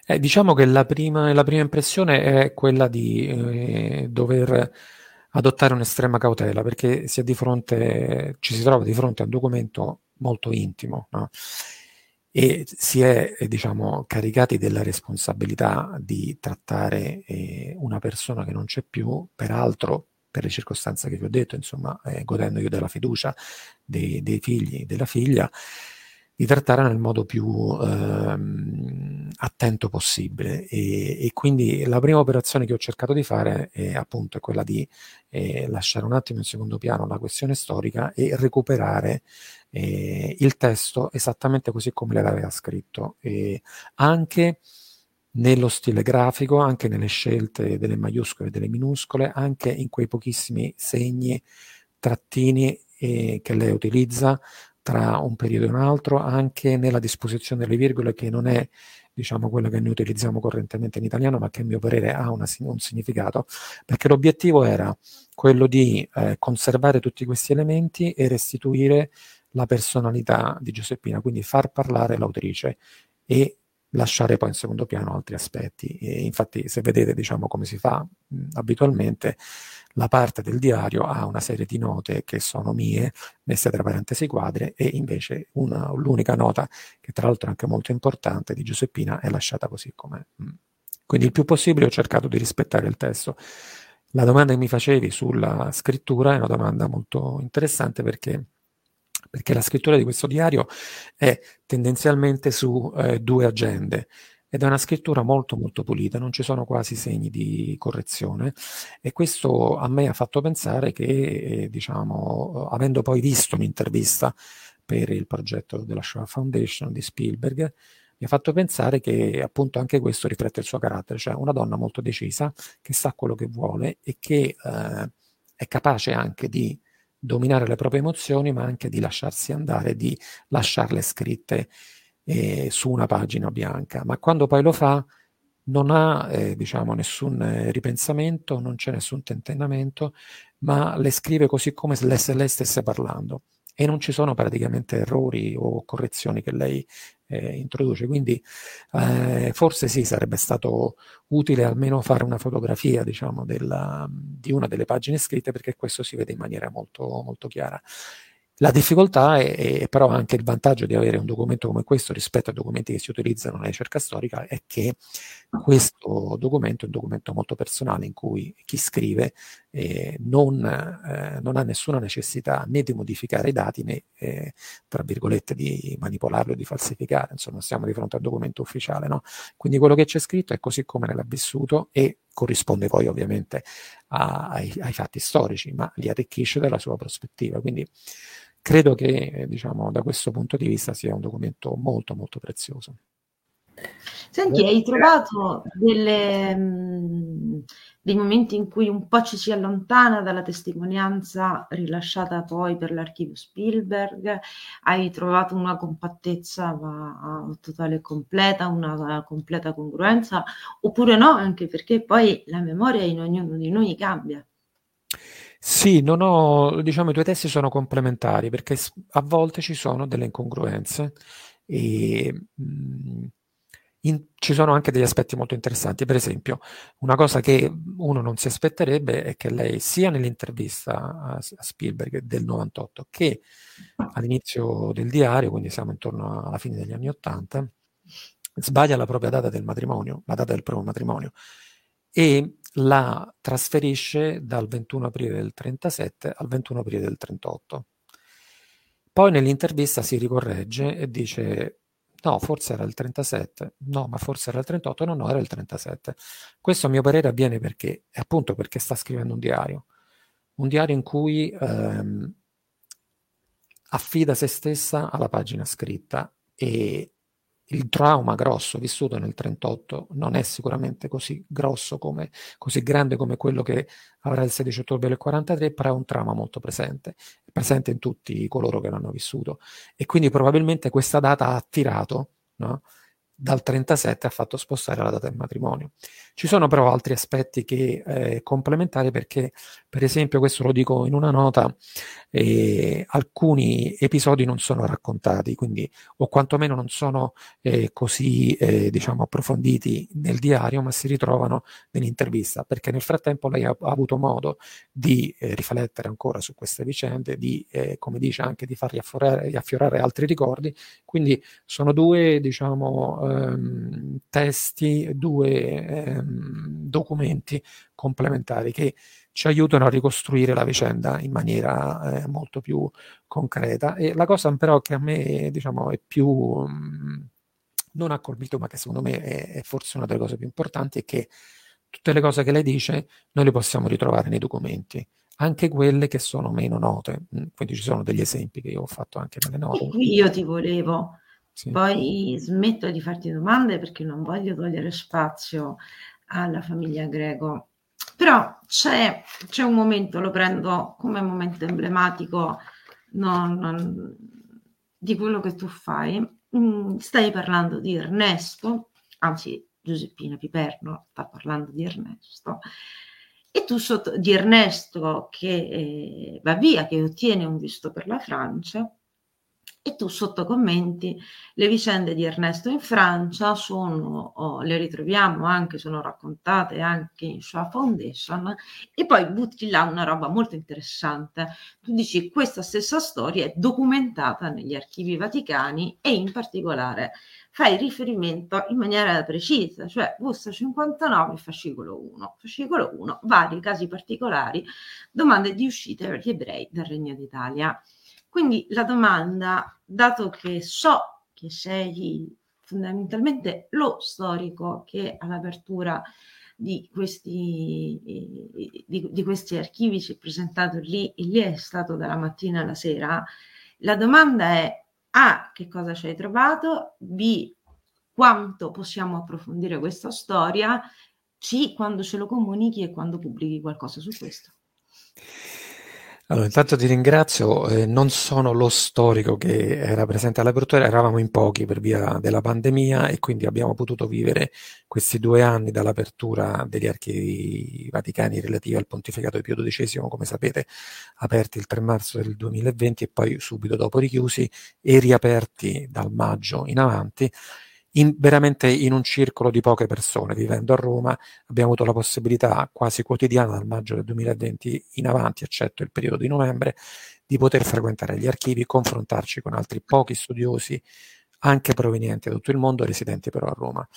Eh, diciamo che la prima, la prima, impressione è quella di eh, dover adottare un'estrema cautela perché si, fronte, ci si trova di fronte a un documento molto intimo no? e si è diciamo, caricati della responsabilità di trattare eh, una persona che non c'è più, peraltro per le circostanze che vi ho detto, insomma, eh, godendo io della fiducia dei, dei figli della figlia di trattare nel modo più ehm, attento possibile. E, e, quindi la prima operazione che ho cercato di fare è appunto quella di eh, lasciare un attimo in secondo piano la questione storica e recuperare eh, il testo esattamente così come l'aveva scritto. E anche nello stile grafico, anche nelle scelte delle maiuscole e delle minuscole, anche in quei pochissimi segni, trattini eh, che lei utilizza, tra un periodo e un altro, anche nella disposizione delle virgole che non è diciamo quella che noi utilizziamo correntemente in italiano, ma che a mio parere ha una, un significato, perché l'obiettivo era quello di eh, conservare tutti questi elementi e restituire la personalità di Giuseppina, quindi far parlare l'autrice e lasciare poi in secondo piano altri aspetti. E infatti, se vedete diciamo come si fa mh, abitualmente, la parte del diario ha una serie di note che sono mie, messe tra parentesi quadre, e invece una, l'unica nota, che tra l'altro è anche molto importante, di Giuseppina, è lasciata così com'è. Mm. Quindi il più possibile ho cercato di rispettare il testo. La domanda che mi facevi sulla scrittura è una domanda molto interessante perché perché la scrittura di questo diario è tendenzialmente su eh, due agende ed è una scrittura molto molto pulita, non ci sono quasi segni di correzione e questo a me ha fatto pensare che, eh, diciamo, avendo poi visto un'intervista per il progetto della Shoah Foundation di Spielberg, mi ha fatto pensare che appunto anche questo riflette il suo carattere, cioè una donna molto decisa, che sa quello che vuole e che eh, è capace anche di dominare le proprie emozioni, ma anche di lasciarsi andare, di lasciarle scritte eh, su una pagina bianca, ma quando poi lo fa non ha eh, diciamo, nessun eh, ripensamento, non c'è nessun tentennamento, ma le scrive così come se lei, se lei stesse parlando. E non ci sono praticamente errori o correzioni che lei eh, introduce. Quindi eh, forse sì, sarebbe stato utile almeno fare una fotografia diciamo, della, di una delle pagine scritte perché questo si vede in maniera molto, molto chiara. La difficoltà è, è, però anche il vantaggio di avere un documento come questo rispetto ai documenti che si utilizzano nella ricerca storica è che questo documento è un documento molto personale in cui chi scrive eh, non, eh, non, ha nessuna necessità né di modificare i dati né, eh, tra virgolette, di manipolarlo o di falsificare. Insomma, siamo di fronte a un documento ufficiale. No? Quindi quello che c'è scritto è così come l'ha vissuto e corrisponde poi ovviamente a, ai, ai fatti storici, ma li arricchisce dalla sua prospettiva. Quindi credo che diciamo, da questo punto di vista sia un documento molto molto prezioso. Senti, hai trovato delle, dei momenti in cui un po' ci si allontana dalla testimonianza rilasciata poi per l'archivio Spielberg, hai trovato una compattezza ma totale e completa, una completa congruenza, oppure no, anche perché poi la memoria in ognuno di noi cambia. Sì, non ho, diciamo, i due testi sono complementari perché a volte ci sono delle incongruenze e mm, in, ci sono anche degli aspetti molto interessanti. Per esempio, una cosa che uno non si aspetterebbe è che lei, sia nell'intervista a, a Spielberg del 98 che all'inizio del diario, quindi siamo intorno alla fine degli anni 80, sbaglia la propria data del matrimonio, la data del primo matrimonio, e la trasferisce dal 21 aprile del 37 al 21 aprile del 38. Poi nell'intervista si ricorregge e dice No, forse era il 37, no, ma forse era il 38, no, no, era il 37. Questo a mio parere avviene perché, appunto perché sta scrivendo un diario, un diario in cui ehm, affida se stessa alla pagina scritta e il trauma grosso vissuto nel 38 non è sicuramente così grosso come, così grande come quello che avrà il 16 ottobre del 43, però è un trauma molto presente, presente in tutti coloro che l'hanno vissuto e quindi probabilmente questa data ha attirato no? dal 37 ha fatto spostare la data del matrimonio. Ci sono però altri aspetti che eh, complementari perché, per esempio, questo lo dico in una nota, eh, alcuni episodi non sono raccontati, quindi o quantomeno non sono eh, così, eh, diciamo, approfonditi nel diario, ma si ritrovano nell'intervista, perché nel frattempo lei ha, ha avuto modo di eh, riflettere ancora su queste vicende, di, eh, come dice, anche di far riaffiorare, riaffiorare altri ricordi, quindi sono due, diciamo, ehm, testi, due ehm, documenti complementari che ci aiutano a ricostruire la vicenda in maniera eh, molto più concreta. E la cosa però che a me diciamo, è più mh, mm, non ha colpito, ma che secondo me è, è forse una delle cose più importanti, è che tutte le cose che lei dice noi le possiamo ritrovare nei documenti anche quelle che sono meno note. Mm, quindi ci sono degli esempi che io ho fatto anche nelle note. E qui io ti volevo sì. Poi smetto di farti domande perché non voglio togliere spazio alla famiglia Greco. Però c'è, c'è un momento, lo prendo come momento emblematico non, non, di quello che tu fai. Mm, stai parlando di Ernesto, anzi Giuseppina Piperno sta parlando di Ernesto, e tu sotto, di Ernesto che eh, va via, che ottiene un visto per la Francia, e tu sotto commenti le vicende di Ernesto in Francia sono, oh, le ritroviamo anche, sono raccontate anche in Shoah Foundation e poi butti là una roba molto interessante. Tu dici questa stessa storia è documentata negli archivi vaticani e in particolare fai riferimento in maniera precisa, cioè busta 59, fascicolo 1, fascicolo 1, vari casi particolari, domande di uscita per gli ebrei dal Regno d'Italia. Quindi la domanda, dato che so che sei fondamentalmente lo storico che all'apertura di questi, di, di questi archivi si è presentato lì e lì è stato dalla mattina alla sera, la domanda è A, che cosa ci hai trovato? B, quanto possiamo approfondire questa storia? C, quando ce lo comunichi e quando pubblichi qualcosa su questo? Allora, intanto ti ringrazio, eh, non sono lo storico che era presente all'apertura, eravamo in pochi per via della pandemia e quindi abbiamo potuto vivere questi due anni dall'apertura degli archivi vaticani relativi al pontificato di Pio XII, come sapete, aperti il 3 marzo del 2020 e poi subito dopo richiusi e riaperti dal maggio in avanti in, veramente in un circolo di poche persone. Vivendo a Roma abbiamo avuto la possibilità quasi quotidiana dal maggio del 2020 in avanti, eccetto il periodo di novembre, di poter frequentare gli archivi, confrontarci con altri pochi studiosi, anche provenienti da tutto il mondo, residenti però a Roma.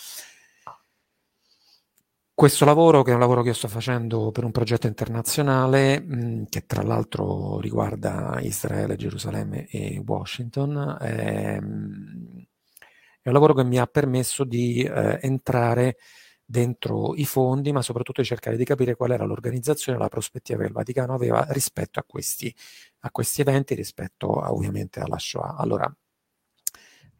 Questo lavoro, che è un lavoro che io sto facendo per un progetto internazionale, mh, che tra l'altro riguarda Israele, Gerusalemme e Washington, mh, è un lavoro che mi ha permesso di eh, entrare dentro i fondi, ma soprattutto di cercare di capire qual era l'organizzazione la prospettiva che il Vaticano aveva rispetto a questi, a questi eventi, rispetto a, ovviamente alla Shoah. Allora,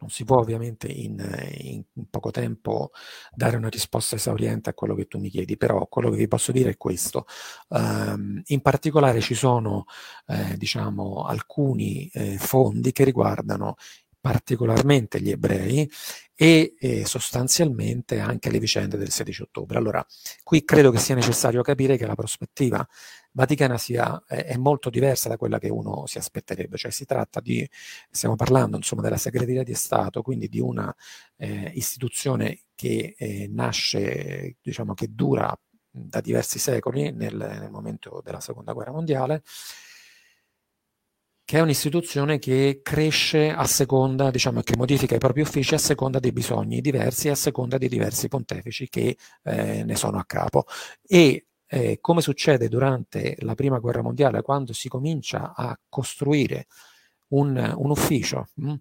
Non si può ovviamente in, in, poco tempo dare una risposta esauriente a quello che tu mi chiedi, però quello che vi posso dire è questo. Um, in particolare ci sono eh, diciamo, alcuni eh, fondi che riguardano particolarmente gli ebrei e eh, sostanzialmente anche le vicende del 16 ottobre. Allora, qui credo che sia necessario capire che la prospettiva vaticana sia, è, è, molto diversa da quella che uno si aspetterebbe, cioè si tratta di, stiamo parlando insomma della segreteria di Stato, quindi di una eh, istituzione che eh, nasce, diciamo che dura da diversi secoli nel, nel momento della seconda guerra mondiale, che è un'istituzione che cresce a seconda, diciamo, che modifica i propri uffici a seconda dei bisogni diversi e a seconda dei diversi pontefici che eh, ne sono a capo. E eh, come succede durante la prima guerra mondiale, quando si comincia a costruire un, un ufficio, mh, hm,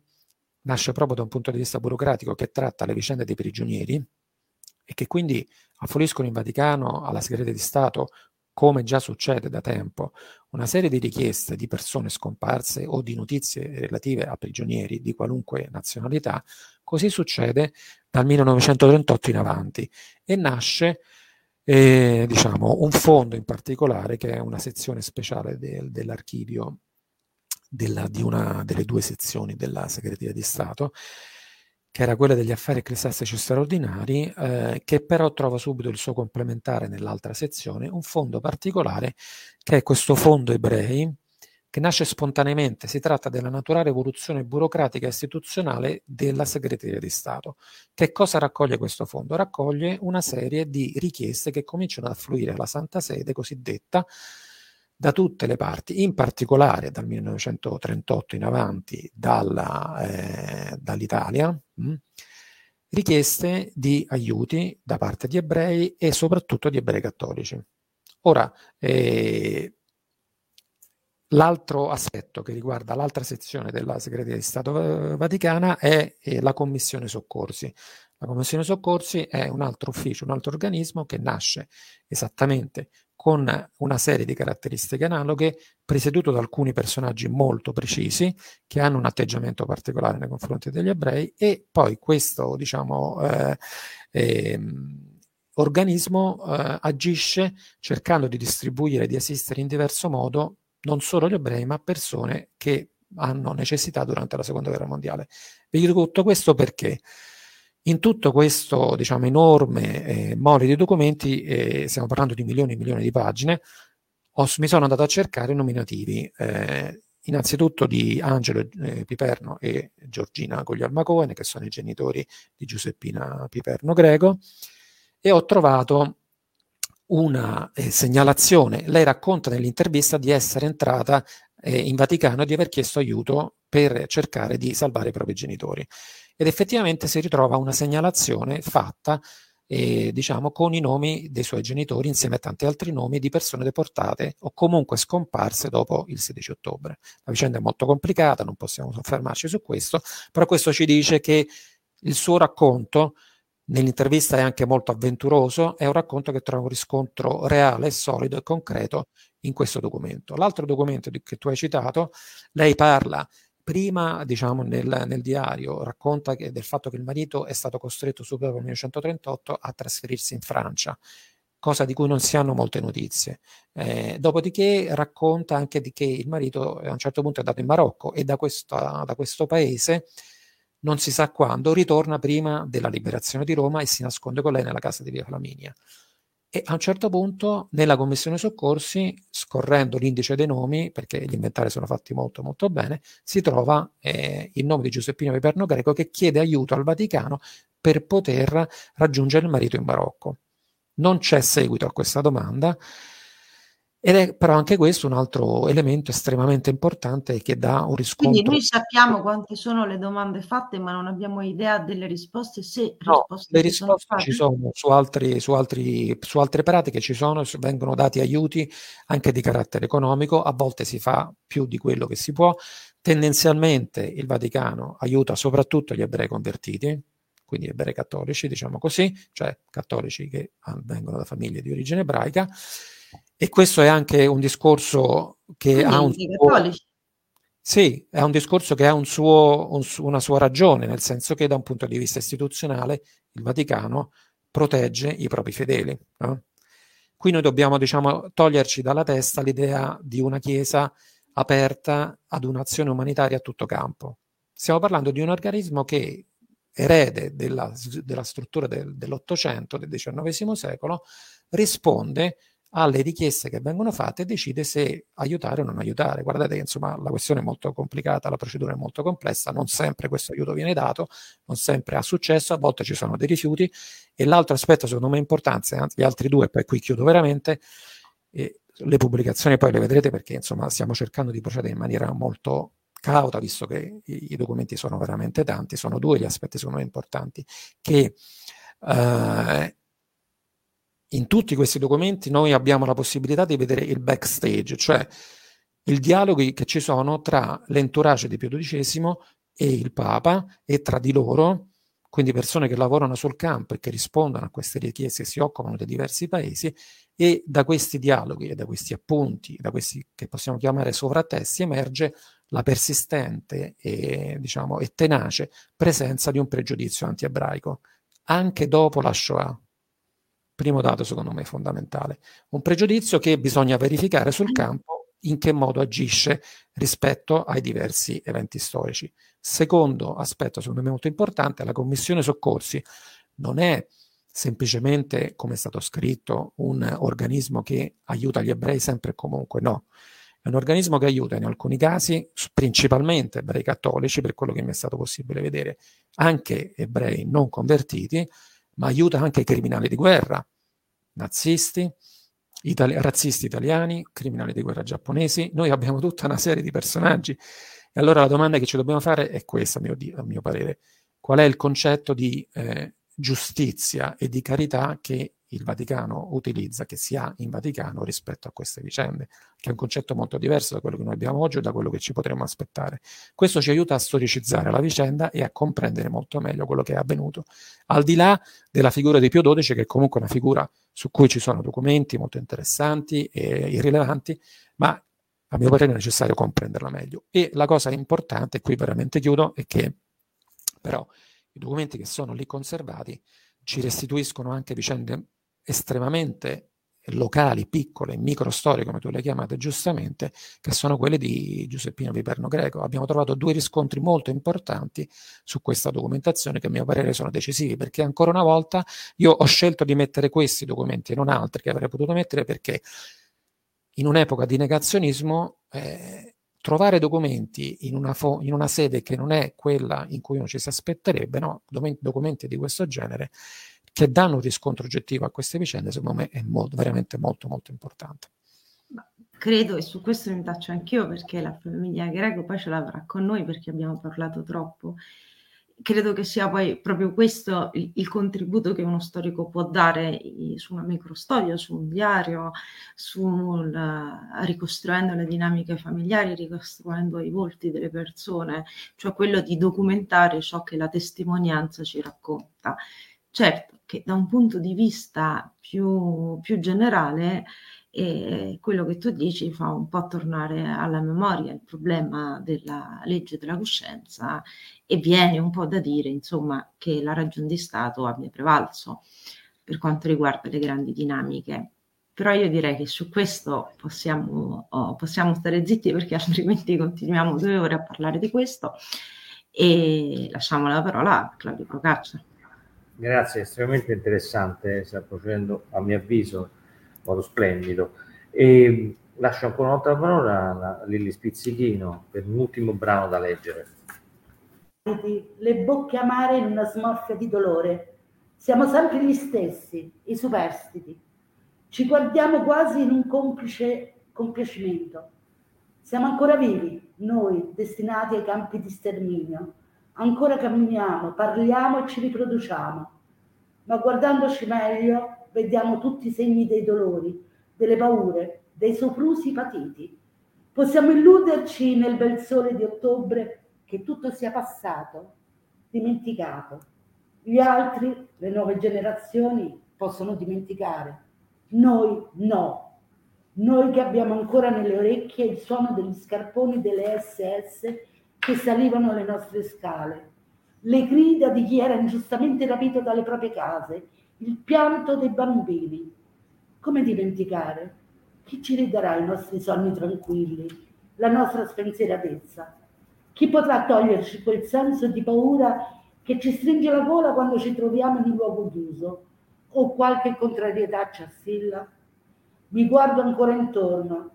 nasce proprio da un punto di vista burocratico che tratta le vicende dei prigionieri e che quindi affoliscono in Vaticano alla segreteria di Stato come già succede da tempo, una serie di richieste di persone scomparse o di notizie relative a prigionieri di qualunque nazionalità, così succede dal 1938 in avanti e nasce eh, diciamo, un fondo in particolare che è una sezione speciale del, dell'archivio della, di una delle due sezioni della segreteria di Stato che era quella degli affari ecclesiastici straordinari, eh, che però trova subito il suo complementare nell'altra sezione, un fondo particolare che è questo fondo ebrei, che nasce spontaneamente, si tratta della naturale evoluzione burocratica e istituzionale della segreteria di Stato. Che cosa raccoglie questo fondo? Raccoglie una serie di richieste che cominciano ad affluire alla Santa Sede cosiddetta da tutte le parti, in particolare dal 1938 in avanti dalla, eh, dall'Italia, mh, mm, richieste di aiuti da parte di ebrei e soprattutto di ebrei cattolici. Ora, eh, L'altro aspetto che riguarda l'altra sezione della Segreteria di Stato Vaticana è, è, la Commissione Soccorsi. La Commissione Soccorsi è un altro ufficio, un altro organismo che nasce esattamente con una serie di caratteristiche analoghe, presieduto da alcuni personaggi molto precisi che hanno un atteggiamento particolare nei confronti degli ebrei e poi questo, diciamo, eh, eh, organismo eh, agisce cercando di distribuire, di assistere in diverso modo non solo gli ebrei, ma persone che hanno necessità durante la seconda guerra mondiale. Vi dico tutto questo perché in tutto questo diciamo, enorme eh, mole di documenti, eh, stiamo parlando di milioni e milioni di pagine, ho, mi sono andato a cercare nominativi, eh, innanzitutto di Angelo eh, Piperno e Giorgina Cohen, che sono i genitori di Giuseppina Piperno Greco, e ho trovato una eh, segnalazione. Lei racconta nell'intervista di essere entrata eh, in Vaticano e di aver chiesto aiuto per cercare di salvare i propri genitori ed effettivamente si ritrova una segnalazione fatta eh, diciamo con i nomi dei suoi genitori insieme a tanti altri nomi di persone deportate o comunque scomparse dopo il 16 ottobre. La vicenda è molto complicata, non possiamo soffermarci su questo, però questo ci dice che il suo racconto nell'intervista è anche molto avventuroso, è un racconto che trova un riscontro reale, solido e concreto in questo documento. L'altro documento che tu hai citato, lei parla prima, diciamo, nel, nel diario racconta che, del fatto che il marito è stato costretto subito nel 1938 a trasferirsi in Francia, cosa di cui non si hanno molte notizie. Eh, dopodiché racconta anche di che il marito a un certo punto è andato in Marocco e da, questa, da questo paese non si sa quando, ritorna prima della liberazione di Roma e si nasconde con lei nella casa di Via Flaminia. E a un certo punto nella commissione soccorsi, scorrendo l'indice dei nomi, perché gli inventari sono fatti molto molto bene, si trova eh, il nome di Giuseppino Viperno Greco che chiede aiuto al Vaticano per poter raggiungere il marito in Marocco. Non c'è seguito a questa domanda ed è però anche questo un altro elemento estremamente importante che dà un riscontro. Quindi noi sappiamo quante sono le domande fatte, ma non abbiamo idea delle risposte. Se no, risposte le risposte sono ci sono su, altri, su, altri, su altre pratiche, ci sono, vengono dati aiuti anche di carattere economico, a volte si fa più di quello che si può. Tendenzialmente il Vaticano aiuta soprattutto gli ebrei convertiti, quindi ebrei cattolici, diciamo così, cioè cattolici che vengono da famiglie di origine ebraica e questo è anche un discorso che Quindi, ha un... Suo... Sì, è un discorso che ha un suo, un, una sua ragione, nel senso che da un punto di vista istituzionale il Vaticano protegge i propri fedeli. No? Qui noi dobbiamo diciamo, toglierci dalla testa l'idea di una Chiesa aperta ad un'azione umanitaria a tutto campo. Stiamo parlando di un organismo che erede della, della struttura del, dell'Ottocento, del XIX secolo, risponde alle richieste che vengono fatte e decide se aiutare o non aiutare. Guardate che insomma la questione è molto complicata, la procedura è molto complessa, non sempre questo aiuto viene dato, non sempre ha successo, a volte ci sono dei rifiuti e l'altro aspetto secondo me importante, anzi gli altri due, poi qui chiudo veramente, eh, le pubblicazioni poi le vedrete perché insomma stiamo cercando di procedere in maniera molto cauta, visto che i, i documenti sono veramente tanti, sono due gli aspetti secondo me importanti, che eh, in tutti questi documenti noi abbiamo la possibilità di vedere il backstage, cioè i dialoghi che ci sono tra l'entourage di Pio XII e il Papa e tra di loro, quindi persone che lavorano sul campo e che rispondono a queste richieste, si occupano dei diversi paesi e da questi dialoghi e da questi appunti, da questi che possiamo chiamare sovrattesti, emerge la persistente e, diciamo, e tenace presenza di un pregiudizio anti-ebraico, anche dopo la Shoah. Primo dato, secondo me, fondamentale. Un pregiudizio che bisogna verificare sul campo in che modo agisce rispetto ai diversi eventi storici. Secondo aspetto, secondo me molto importante, la Commissione Soccorsi non è semplicemente, come è stato scritto, un organismo che aiuta gli ebrei sempre e comunque, no. È un organismo che aiuta in alcuni casi, principalmente ebrei cattolici, per quello che mi è stato possibile vedere, anche ebrei non convertiti, ma aiuta anche i criminali di guerra, nazisti, itali- razzisti italiani, criminali di guerra giapponesi. Noi abbiamo tutta una serie di personaggi. E allora la domanda che ci dobbiamo fare è questa, a mio, a mio parere. Qual è il concetto di eh, giustizia e di carità che il Vaticano utilizza, che si ha in Vaticano rispetto a queste vicende, che è un concetto molto diverso da quello che noi abbiamo oggi o da quello che ci potremmo aspettare. Questo ci aiuta a storicizzare la vicenda e a comprendere molto meglio quello che è avvenuto, al di là della figura di Pio XII, che è comunque una figura su cui ci sono documenti molto interessanti e irrilevanti, ma a mio parere è necessario comprenderla meglio. E la cosa importante, e qui veramente chiudo, è che però i documenti che sono lì conservati ci restituiscono anche vicende estremamente locali, piccole, microstorie, come tu le chiamate giustamente, che sono quelle di Giuseppino Viperno Greco. Abbiamo trovato due riscontri molto importanti su questa documentazione che a mio parere sono decisivi, perché ancora una volta io ho scelto di mettere questi documenti e non altri che avrei potuto mettere perché in un'epoca di negazionismo eh, trovare documenti in una, fo- in una, sede che non è quella in cui uno ci si aspetterebbe, no? documenti di questo genere, che danno un riscontro oggettivo a queste vicende, secondo me è molto, veramente molto molto importante. Credo, e su questo mi taccio anch'io perché la famiglia Greco poi ce l'avrà con noi perché abbiamo parlato troppo. Credo che sia poi proprio questo il, il contributo che uno storico può dare su una microstoria, su un diario, sul, ricostruendo le dinamiche familiari, ricostruendo i volti delle persone, cioè quello di documentare ciò che la testimonianza ci racconta. Certo che da un punto di vista più, più generale eh, quello che tu dici fa un po' tornare alla memoria il problema della legge della coscienza e viene un po' da dire insomma che la ragione di Stato abbia prevalso per quanto riguarda le grandi dinamiche. Però io direi che su questo possiamo, oh, possiamo stare zitti perché (laughs) altrimenti continuiamo due ore a parlare di questo e lasciamo la parola a Claudio Procaccia. Grazie, estremamente interessante, sta procedendo a mio avviso in modo splendido. E lascio ancora una volta la parola a Lilli Spizzichino per un ultimo brano da leggere. Le bocche amare in una smorfia di dolore. Siamo sempre gli stessi, i superstiti. Ci guardiamo quasi in un complice compiacimento. Siamo ancora vivi, noi, destinati ai campi di sterminio Ancora camminiamo, parliamo e ci riproduciamo, ma guardandoci meglio vediamo tutti i segni dei dolori, delle paure, dei soprusi patiti. Possiamo illuderci nel bel sole di ottobre che tutto sia passato, dimenticato. Gli altri, le nuove generazioni, possono dimenticare. Noi no. Noi che abbiamo ancora nelle orecchie il suono degli scarponi delle SS che salivano le nostre scale, le grida di chi era ingiustamente rapito dalle proprie case, il pianto dei bambini. Come dimenticare? Chi ci ridarà i nostri sogni tranquilli, la nostra spensieratezza? Chi potrà toglierci quel senso di paura che ci stringe la gola quando ci troviamo in un luogo chiuso o qualche contrarietà ci assilla? Mi guardo ancora intorno.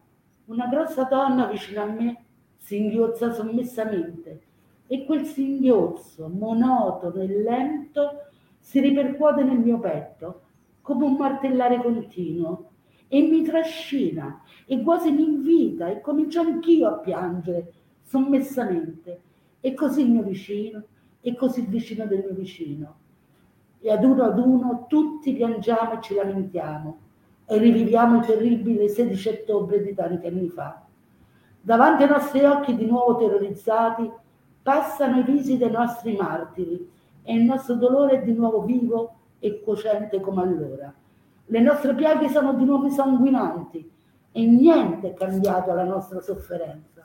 Una grossa donna vicino a me singhiozza sommessamente. E quel singhiozzo monotono e lento si ripercuote nel mio petto come un martellare continuo e mi trascina e quasi mi invita e comincio anch'io a piangere sommessamente. E così il mio vicino e così il vicino del mio vicino. E ad uno ad uno tutti piangiamo e ci lamentiamo. E riviviamo il terribile 16 ottobre di tanti anni fa. Davanti ai nostri occhi di nuovo terrorizzati passano i visi dei nostri martiri e il nostro dolore è di nuovo vivo e cocente come allora. Le nostre piaghe sono di nuovo sanguinanti e niente è cambiato alla nostra sofferenza.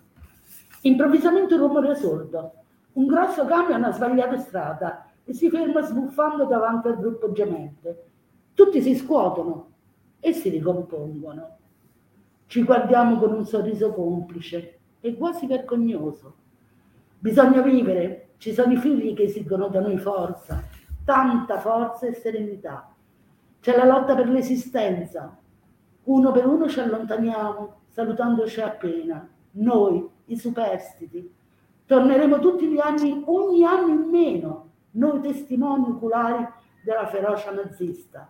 Improvvisamente un rumore sordo. Un grosso camion ha sbagliato strada e si ferma sbuffando davanti al gruppo gemente. Tutti si scuotono e si ricompongono. Ci guardiamo con un sorriso complice e quasi vergognoso. Bisogna vivere, ci sono i figli che esigono da noi forza, tanta forza e serenità. C'è la lotta per l'esistenza. Uno per uno ci allontaniamo, salutandoci appena. Noi, i superstiti, torneremo tutti gli anni, ogni anno in meno, noi testimoni oculari della ferocia nazista.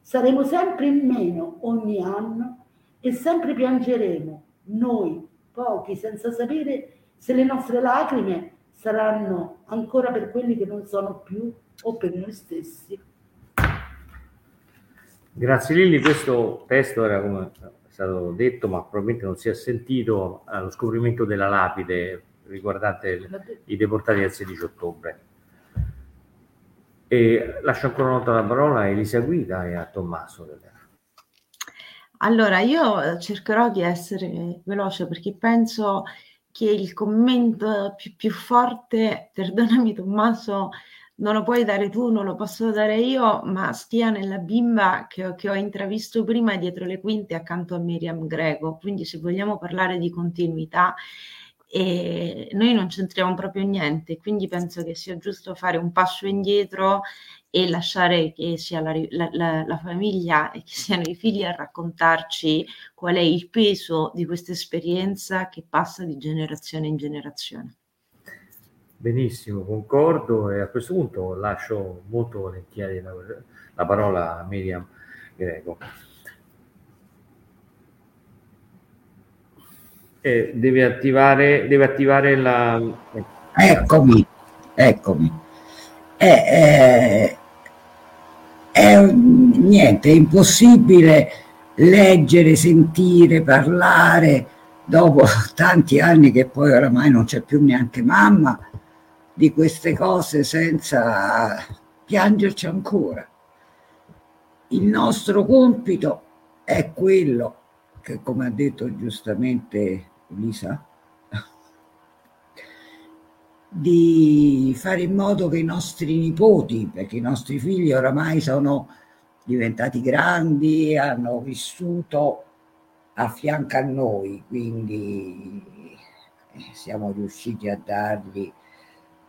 Saremo sempre in meno ogni anno e sempre piangeremo, noi, pochi, senza sapere se le nostre lacrime saranno ancora per quelli che non sono più o per noi stessi. Grazie Lilli, questo testo era come è stato detto, ma probabilmente non si è sentito, allo scoprimento della lapide riguardante i deportati del 16 ottobre. E lascio ancora una volta la parola a Elisa Guida e a Tommaso. Allora, io cercherò di essere veloce perché penso che il commento più, più forte, (laughs) perdonami Tommaso, non lo puoi dare tu, non lo posso dare io, ma stia nella bimba che, che ho intravisto prima dietro le quinte accanto a Miriam Greco. Quindi se vogliamo parlare di continuità, e noi non c'entriamo proprio niente, quindi penso che sia giusto fare un passo indietro e lasciare che sia la, la, la, la famiglia e che siano i figli a raccontarci qual è il peso di questa esperienza che passa di generazione in generazione. Benissimo, concordo e a questo punto lascio molto volentieri la, la parola a Miriam Greco. eh, deve, attivare, deve attivare la... Eccomi, eccomi. Eh, eh, è niente, è impossibile leggere, sentire, parlare dopo (laughs) tanti anni che poi oramai non c'è più neanche mamma di queste cose senza piangerci ancora. Il nostro compito è quello che, come ha detto giustamente Lisa, di fare in modo che i nostri nipoti, perché i nostri figli oramai sono diventati grandi, hanno vissuto a fianco a noi, quindi eh, siamo riusciti a dargli,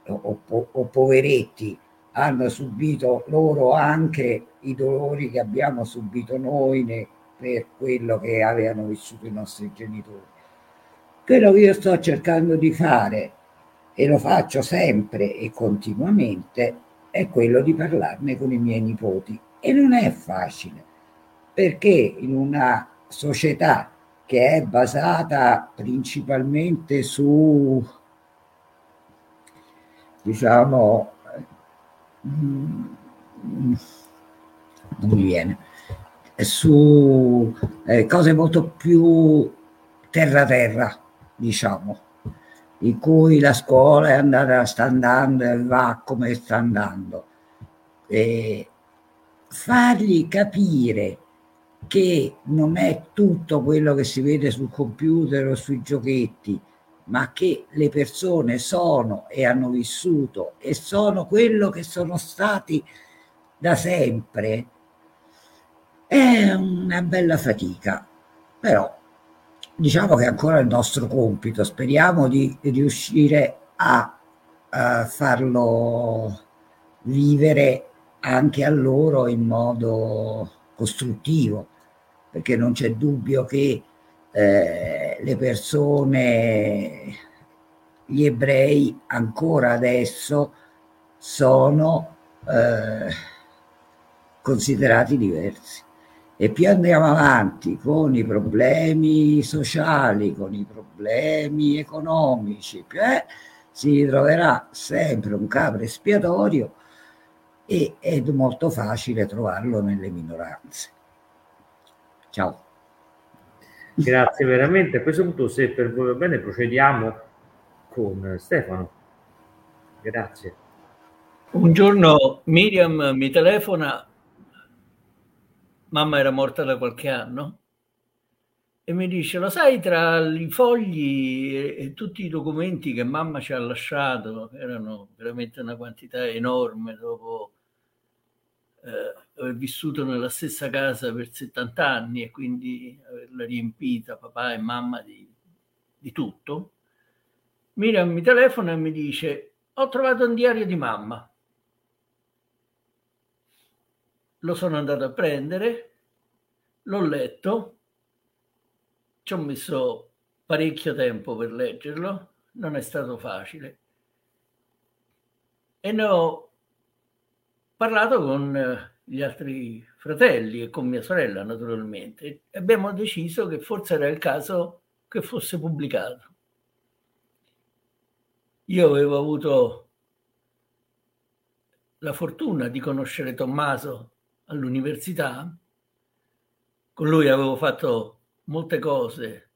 o, o, o poveretti, hanno subito loro anche i dolori che abbiamo subito noi ne, per quello che avevano vissuto i nostri genitori. Quello che io sto cercando di fare, e lo faccio sempre e continuamente, è quello di parlarne con i miei nipoti. E non è facile, perché in una società che è basata principalmente su, diciamo, mm, viene, su eh, cose molto più terra-terra, diciamo, in cui la scuola è andata, sta andando e va come sta andando. E fargli capire che non è tutto quello che si vede sul computer o sui giochetti, ma che le persone sono e hanno vissuto e sono quello che sono stati da sempre, è una bella fatica. Però diciamo che è ancora il nostro compito, speriamo di riuscire a, a farlo vivere anche a loro in modo costruttivo, perché non c'è dubbio che eh, le persone, gli ebrei ancora adesso sono eh, considerati diversi. E più andiamo avanti con i problemi sociali, con i problemi economici, più è, si troverà sempre un capo espiatorio e è molto facile trovarlo nelle minoranze. Ciao. Grazie veramente. A questo punto, se per voi va bene, procediamo con Stefano. Grazie. Un giorno Miriam mi telefona, mamma era morta da qualche anno, e mi dice, lo sai, tra i fogli e, e tutti i documenti che mamma ci ha lasciato, erano veramente una quantità enorme dopo eh, aver vissuto nella stessa casa per 70 anni e quindi averla riempita papà e mamma di, di tutto, Miriam mi telefona e mi dice ho trovato un diario di mamma. Lo sono andato a prendere, l'ho letto, ci ho messo parecchio tempo per leggerlo, non è stato facile. E ne ho parlato con eh, gli altri fratelli e con mia sorella naturalmente abbiamo deciso che forse era il caso che fosse pubblicato. Io avevo avuto la fortuna di conoscere Tommaso all'università, con lui avevo fatto molte cose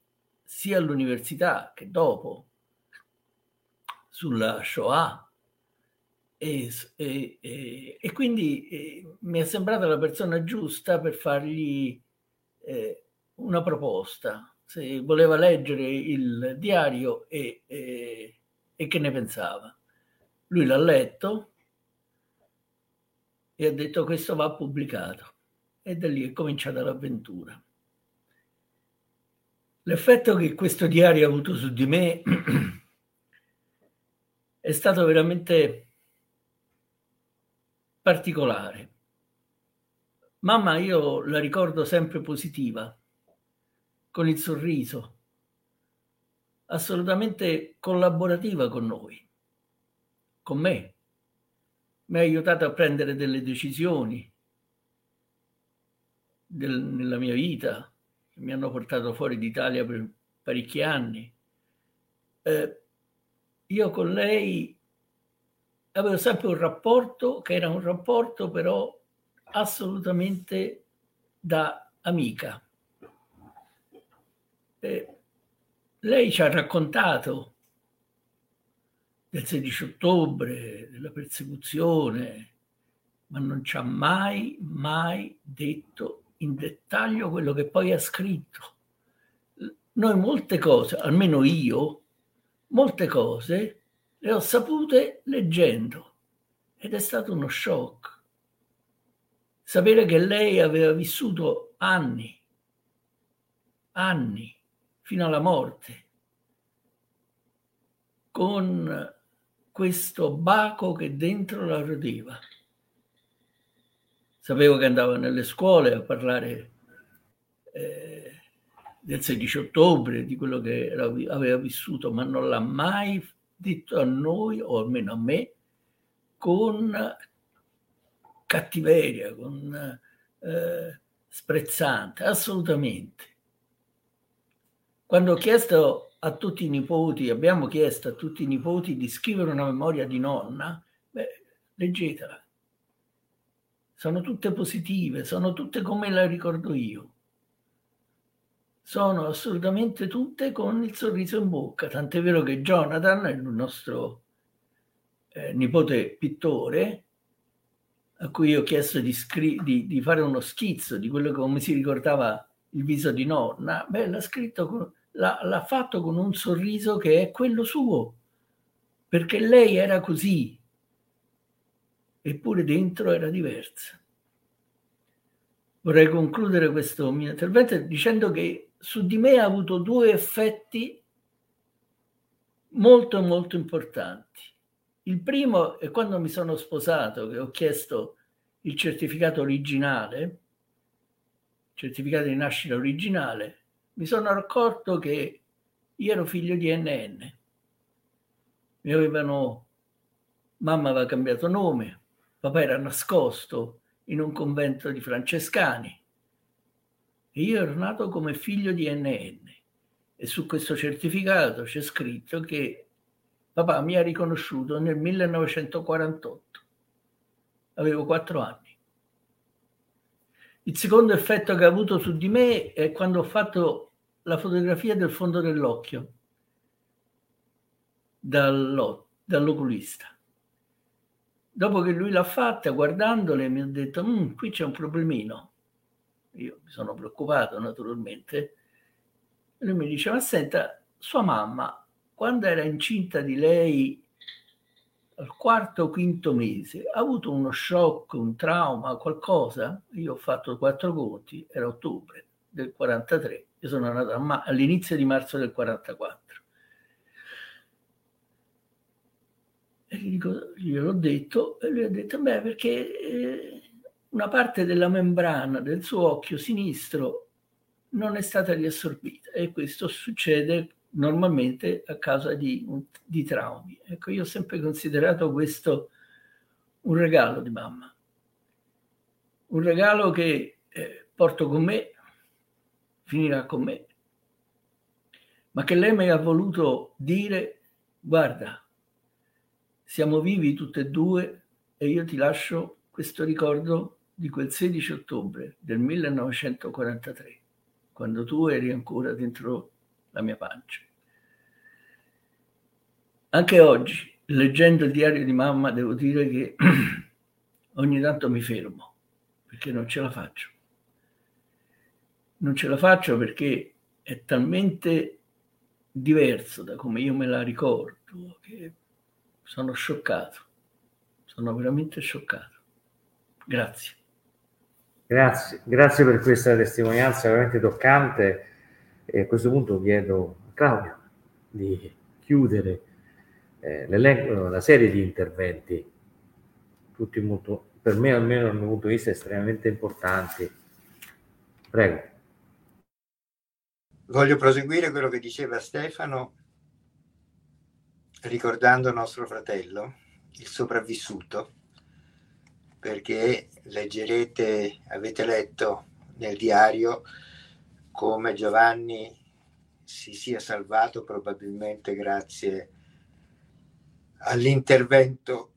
sia all'università che dopo sulla Shoah e, e, e, e quindi eh, mi è sembrata la persona giusta per fargli eh, una proposta, se voleva leggere il diario e, e che ne pensava. Lui l'ha letto e ha detto questo va pubblicato e da lì è cominciata l'avventura. L'effetto che questo diario ha avuto su di me (clears throat) è stato veramente particolare. Mamma io la ricordo sempre positiva, con il sorriso, assolutamente collaborativa con noi, con me. Mi ha aiutato a prendere delle decisioni del, nella mia vita, che mi hanno portato fuori d'Italia per parecchi anni. Eh, io con lei avevo sempre un rapporto che era un rapporto però assolutamente da amica. E lei ci ha raccontato del 16 ottobre, della persecuzione, ma non ci ha mai, mai detto in dettaglio quello che poi ha scritto. Noi molte cose, almeno io, molte cose le ho sapute leggendo ed è stato uno shock. Sapere che lei aveva vissuto anni, anni, fino alla morte, con questo baco che dentro la rodeva. Sapevo che andava nelle scuole a parlare eh, del 16 ottobre, di quello che era, aveva vissuto, ma non l'ha mai detto a noi, o almeno a me, con cattiveria, con eh, sprezzante, assolutamente. Quando ho chiesto a tutti i nipoti, abbiamo chiesto a tutti i nipoti di scrivere una memoria di nonna, beh, leggetela. Sono tutte positive, sono tutte come la ricordo io sono assolutamente tutte con il sorriso in bocca, tant'è vero che Jonathan, il nostro eh, nipote pittore, a cui ho chiesto di, scri- di, di fare uno schizzo di quello come si ricordava il viso di nonna, beh, l'ha scritto, con, l'ha, l'ha fatto con un sorriso che è quello suo, perché lei era così, eppure dentro era diversa. Vorrei concludere questo mio intervento dicendo che su di me ha avuto due effetti molto molto importanti. Il primo è quando mi sono sposato, che ho chiesto il certificato originale, certificato di nascita originale, mi sono accorto che io ero figlio di NN. Mi avevano, mamma aveva cambiato nome, papà era nascosto in un convento di francescani e io ero nato come figlio di NN e su questo certificato c'è scritto che papà mi ha riconosciuto nel 1948. Avevo quattro anni. Il secondo effetto che ha avuto su di me è quando ho fatto la fotografia del fondo dell'occhio dall'oculista. Dopo che lui l'ha fatta, guardandole, mi ha detto, mm, qui c'è un problemino. Io mi sono preoccupato naturalmente lui mi diceva, senta, sua mamma, quando era incinta di lei al quarto o quinto mese, ha avuto uno shock, un trauma, qualcosa? Io ho fatto quattro conti, era ottobre del 43, io sono nato all'inizio di marzo del 44. E gli dico, gliel'ho detto, e lui ha detto, beh, perché eh, una parte della membrana del suo occhio sinistro non è stata riassorbita e questo succede normalmente a causa di, di traumi. Ecco, io ho sempre considerato questo un regalo di mamma, un regalo che eh, porto con me, finirà con me, ma che lei mi ha voluto dire, guarda, siamo vivi tutte e due e io ti lascio questo ricordo di quel 16 ottobre del 1943 quando tu eri ancora dentro la mia pancia. Anche oggi, leggendo il diario di mamma, devo dire che (clears throat) ogni tanto mi fermo, perché non ce la faccio. Non ce la faccio perché è talmente diverso da come io me la ricordo che sono scioccato, sono veramente scioccato. Grazie. Grazie, grazie per questa testimonianza veramente toccante e a questo punto chiedo a Claudio di chiudere eh, la serie di interventi, tutti molto, per me almeno dal mio punto di vista estremamente importanti. Prego. Voglio proseguire quello che diceva Stefano ricordando nostro fratello, il sopravvissuto, perché leggerete, avete letto nel diario come Giovanni si sia salvato probabilmente grazie all'intervento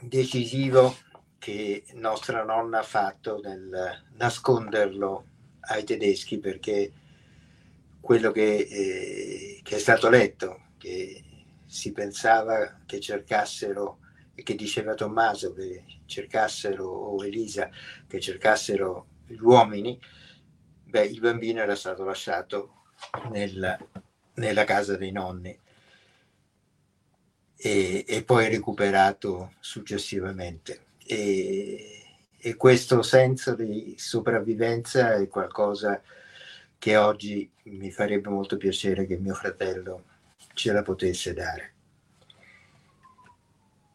decisivo che nostra nonna ha fatto nel nasconderlo ai tedeschi perché quello che, eh, che è stato letto, che si pensava che cercassero e che diceva Tommaso che cercassero, o Elisa, che cercassero gli uomini, beh, il bambino era stato lasciato nel, nella casa dei nonni e, e poi recuperato successivamente. E, e questo senso di sopravvivenza è qualcosa che oggi mi farebbe molto piacere che mio fratello ce la potesse dare.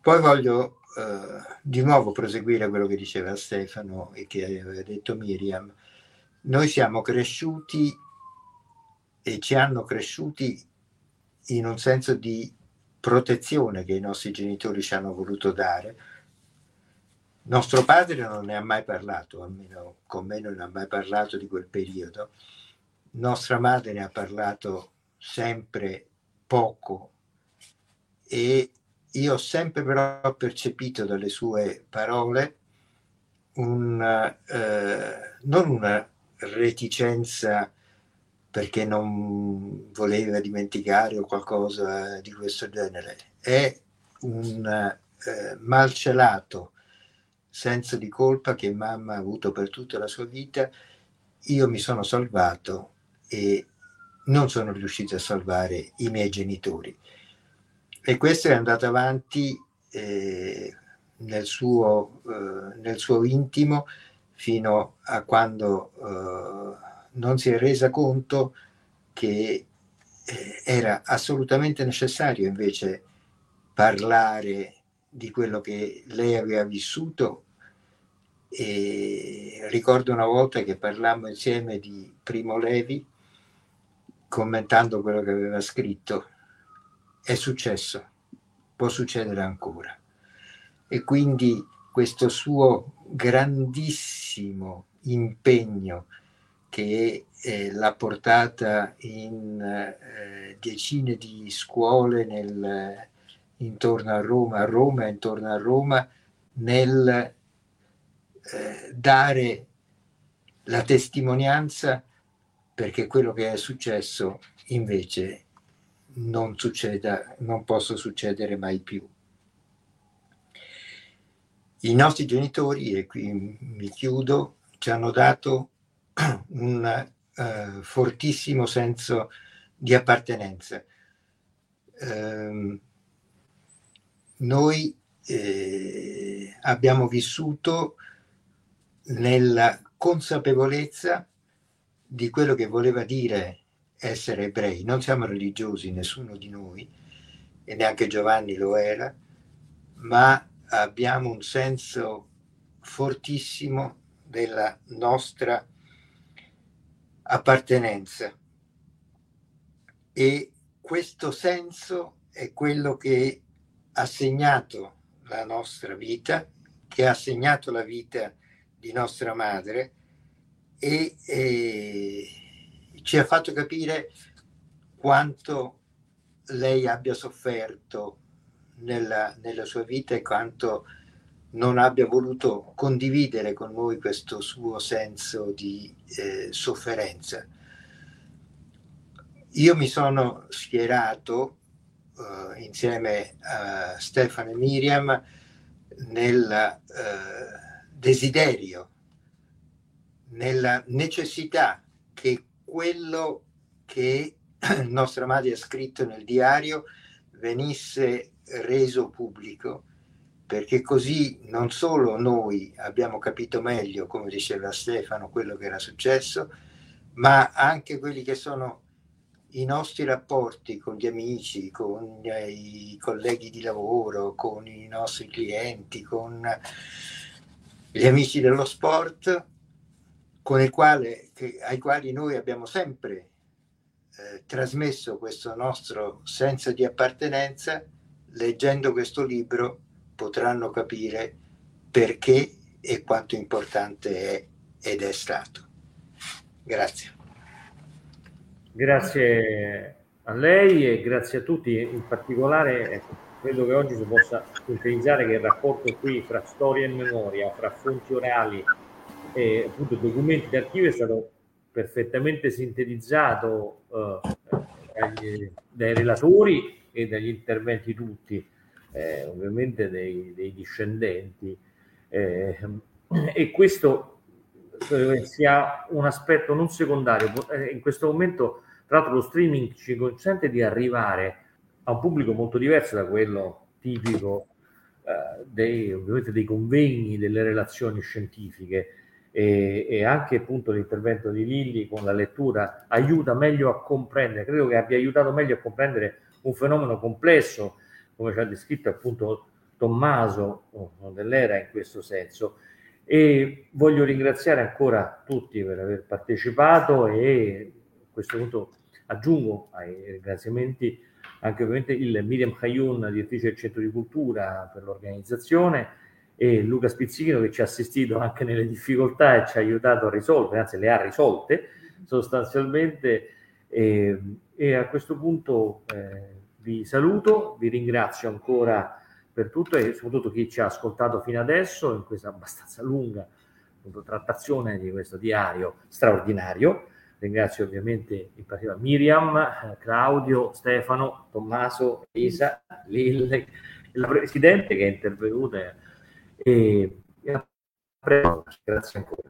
Poi voglio eh, di nuovo proseguire quello che diceva Stefano e che aveva detto Miriam. Noi siamo cresciuti e ci hanno cresciuti in un senso di protezione che i nostri genitori ci hanno voluto dare. Nostro padre non ne ha mai parlato, almeno con me non ha mai parlato di quel periodo. Nostra madre ne ha parlato sempre poco e io ho sempre però percepito dalle sue parole un, eh, non una reticenza perché non voleva dimenticare o qualcosa di questo genere, è un eh, malcelato senso di colpa che mamma ha avuto per tutta la sua vita, io mi sono salvato e non sono riuscito a salvare i miei genitori. E questo è andato avanti eh, nel, suo, eh, nel, suo, intimo fino a quando eh, non si è resa conto che eh, era assolutamente necessario invece parlare di quello che lei aveva vissuto. E ricordo una volta che parlammo insieme di Primo Levi commentando quello che aveva scritto. È successo può succedere ancora. E quindi questo suo grandissimo impegno che eh, l'ha portata in eh, decine di scuole nel, intorno a Roma, a Roma intorno a Roma, nel eh, dare la testimonianza perché quello che è successo invece non succeda, non possa succedere mai più. I nostri genitori, e qui mi chiudo, ci hanno dato (clears throat) un uh, fortissimo senso di appartenenza. Uh, noi eh, abbiamo vissuto nella consapevolezza di quello che voleva dire essere ebrei. Non siamo religiosi, nessuno di noi, e neanche Giovanni lo era, ma abbiamo un senso fortissimo della nostra appartenenza. E questo senso è quello che ha segnato la nostra vita, che ha segnato la vita di nostra madre e, e ci ha fatto capire quanto lei abbia sofferto nella, nella sua vita e quanto non abbia voluto condividere con noi questo suo senso di eh, sofferenza. Io mi sono schierato uh, insieme a Stefano e Miriam nel uh, desiderio, nella necessità che quello che (clears throat) nostra madre ha scritto nel diario venisse reso pubblico perché così non solo noi abbiamo capito meglio, come diceva Stefano, quello che era successo, ma anche quelli che sono i nostri rapporti con gli amici, con i colleghi di lavoro, con i nostri clienti, con gli amici dello sport, quale, che, ai quali noi abbiamo sempre eh, trasmesso questo nostro senso di appartenenza, leggendo questo libro potranno capire perché e quanto importante è ed è stato. Grazie. Grazie a lei e grazie a tutti, in particolare ecco, credo che oggi si possa sintetizzare che il rapporto qui fra storia e memoria, fra fonti orali e appunto documenti d'archivio è stato perfettamente sintetizzato eh, dagli, dai relatori e dagli interventi tutti, eh, ovviamente dei, dei discendenti. Eh, e questo sia un aspetto non secondario. Eh, in questo momento tra l'altro lo streaming ci consente di arrivare a un pubblico molto diverso da quello tipico eh, dei, ovviamente dei convegni, delle relazioni scientifiche e, e, anche appunto l'intervento di Lilli con la lettura aiuta meglio a comprendere, credo che abbia aiutato meglio a comprendere un fenomeno complesso, come ci ha descritto appunto Tommaso dell'era in questo senso. E voglio ringraziare ancora tutti per aver partecipato e a questo punto Aggiungo ai ringraziamenti anche ovviamente il Miriam Hayun, direttrice del Centro di Cultura per l'organizzazione, e Luca Spizzichino che ci ha assistito anche nelle difficoltà e ci ha aiutato a risolvere, anzi le ha risolte sostanzialmente. E, e a questo punto eh, vi saluto, vi ringrazio ancora per tutto e soprattutto chi ci ha ascoltato fino adesso in questa abbastanza lunga appunto, trattazione di questo diario straordinario. Ringrazio ovviamente in particolare Miriam, Claudio, Stefano, Tommaso, Elisa, Lille, la Presidente che è intervenuta e, grazie ancora.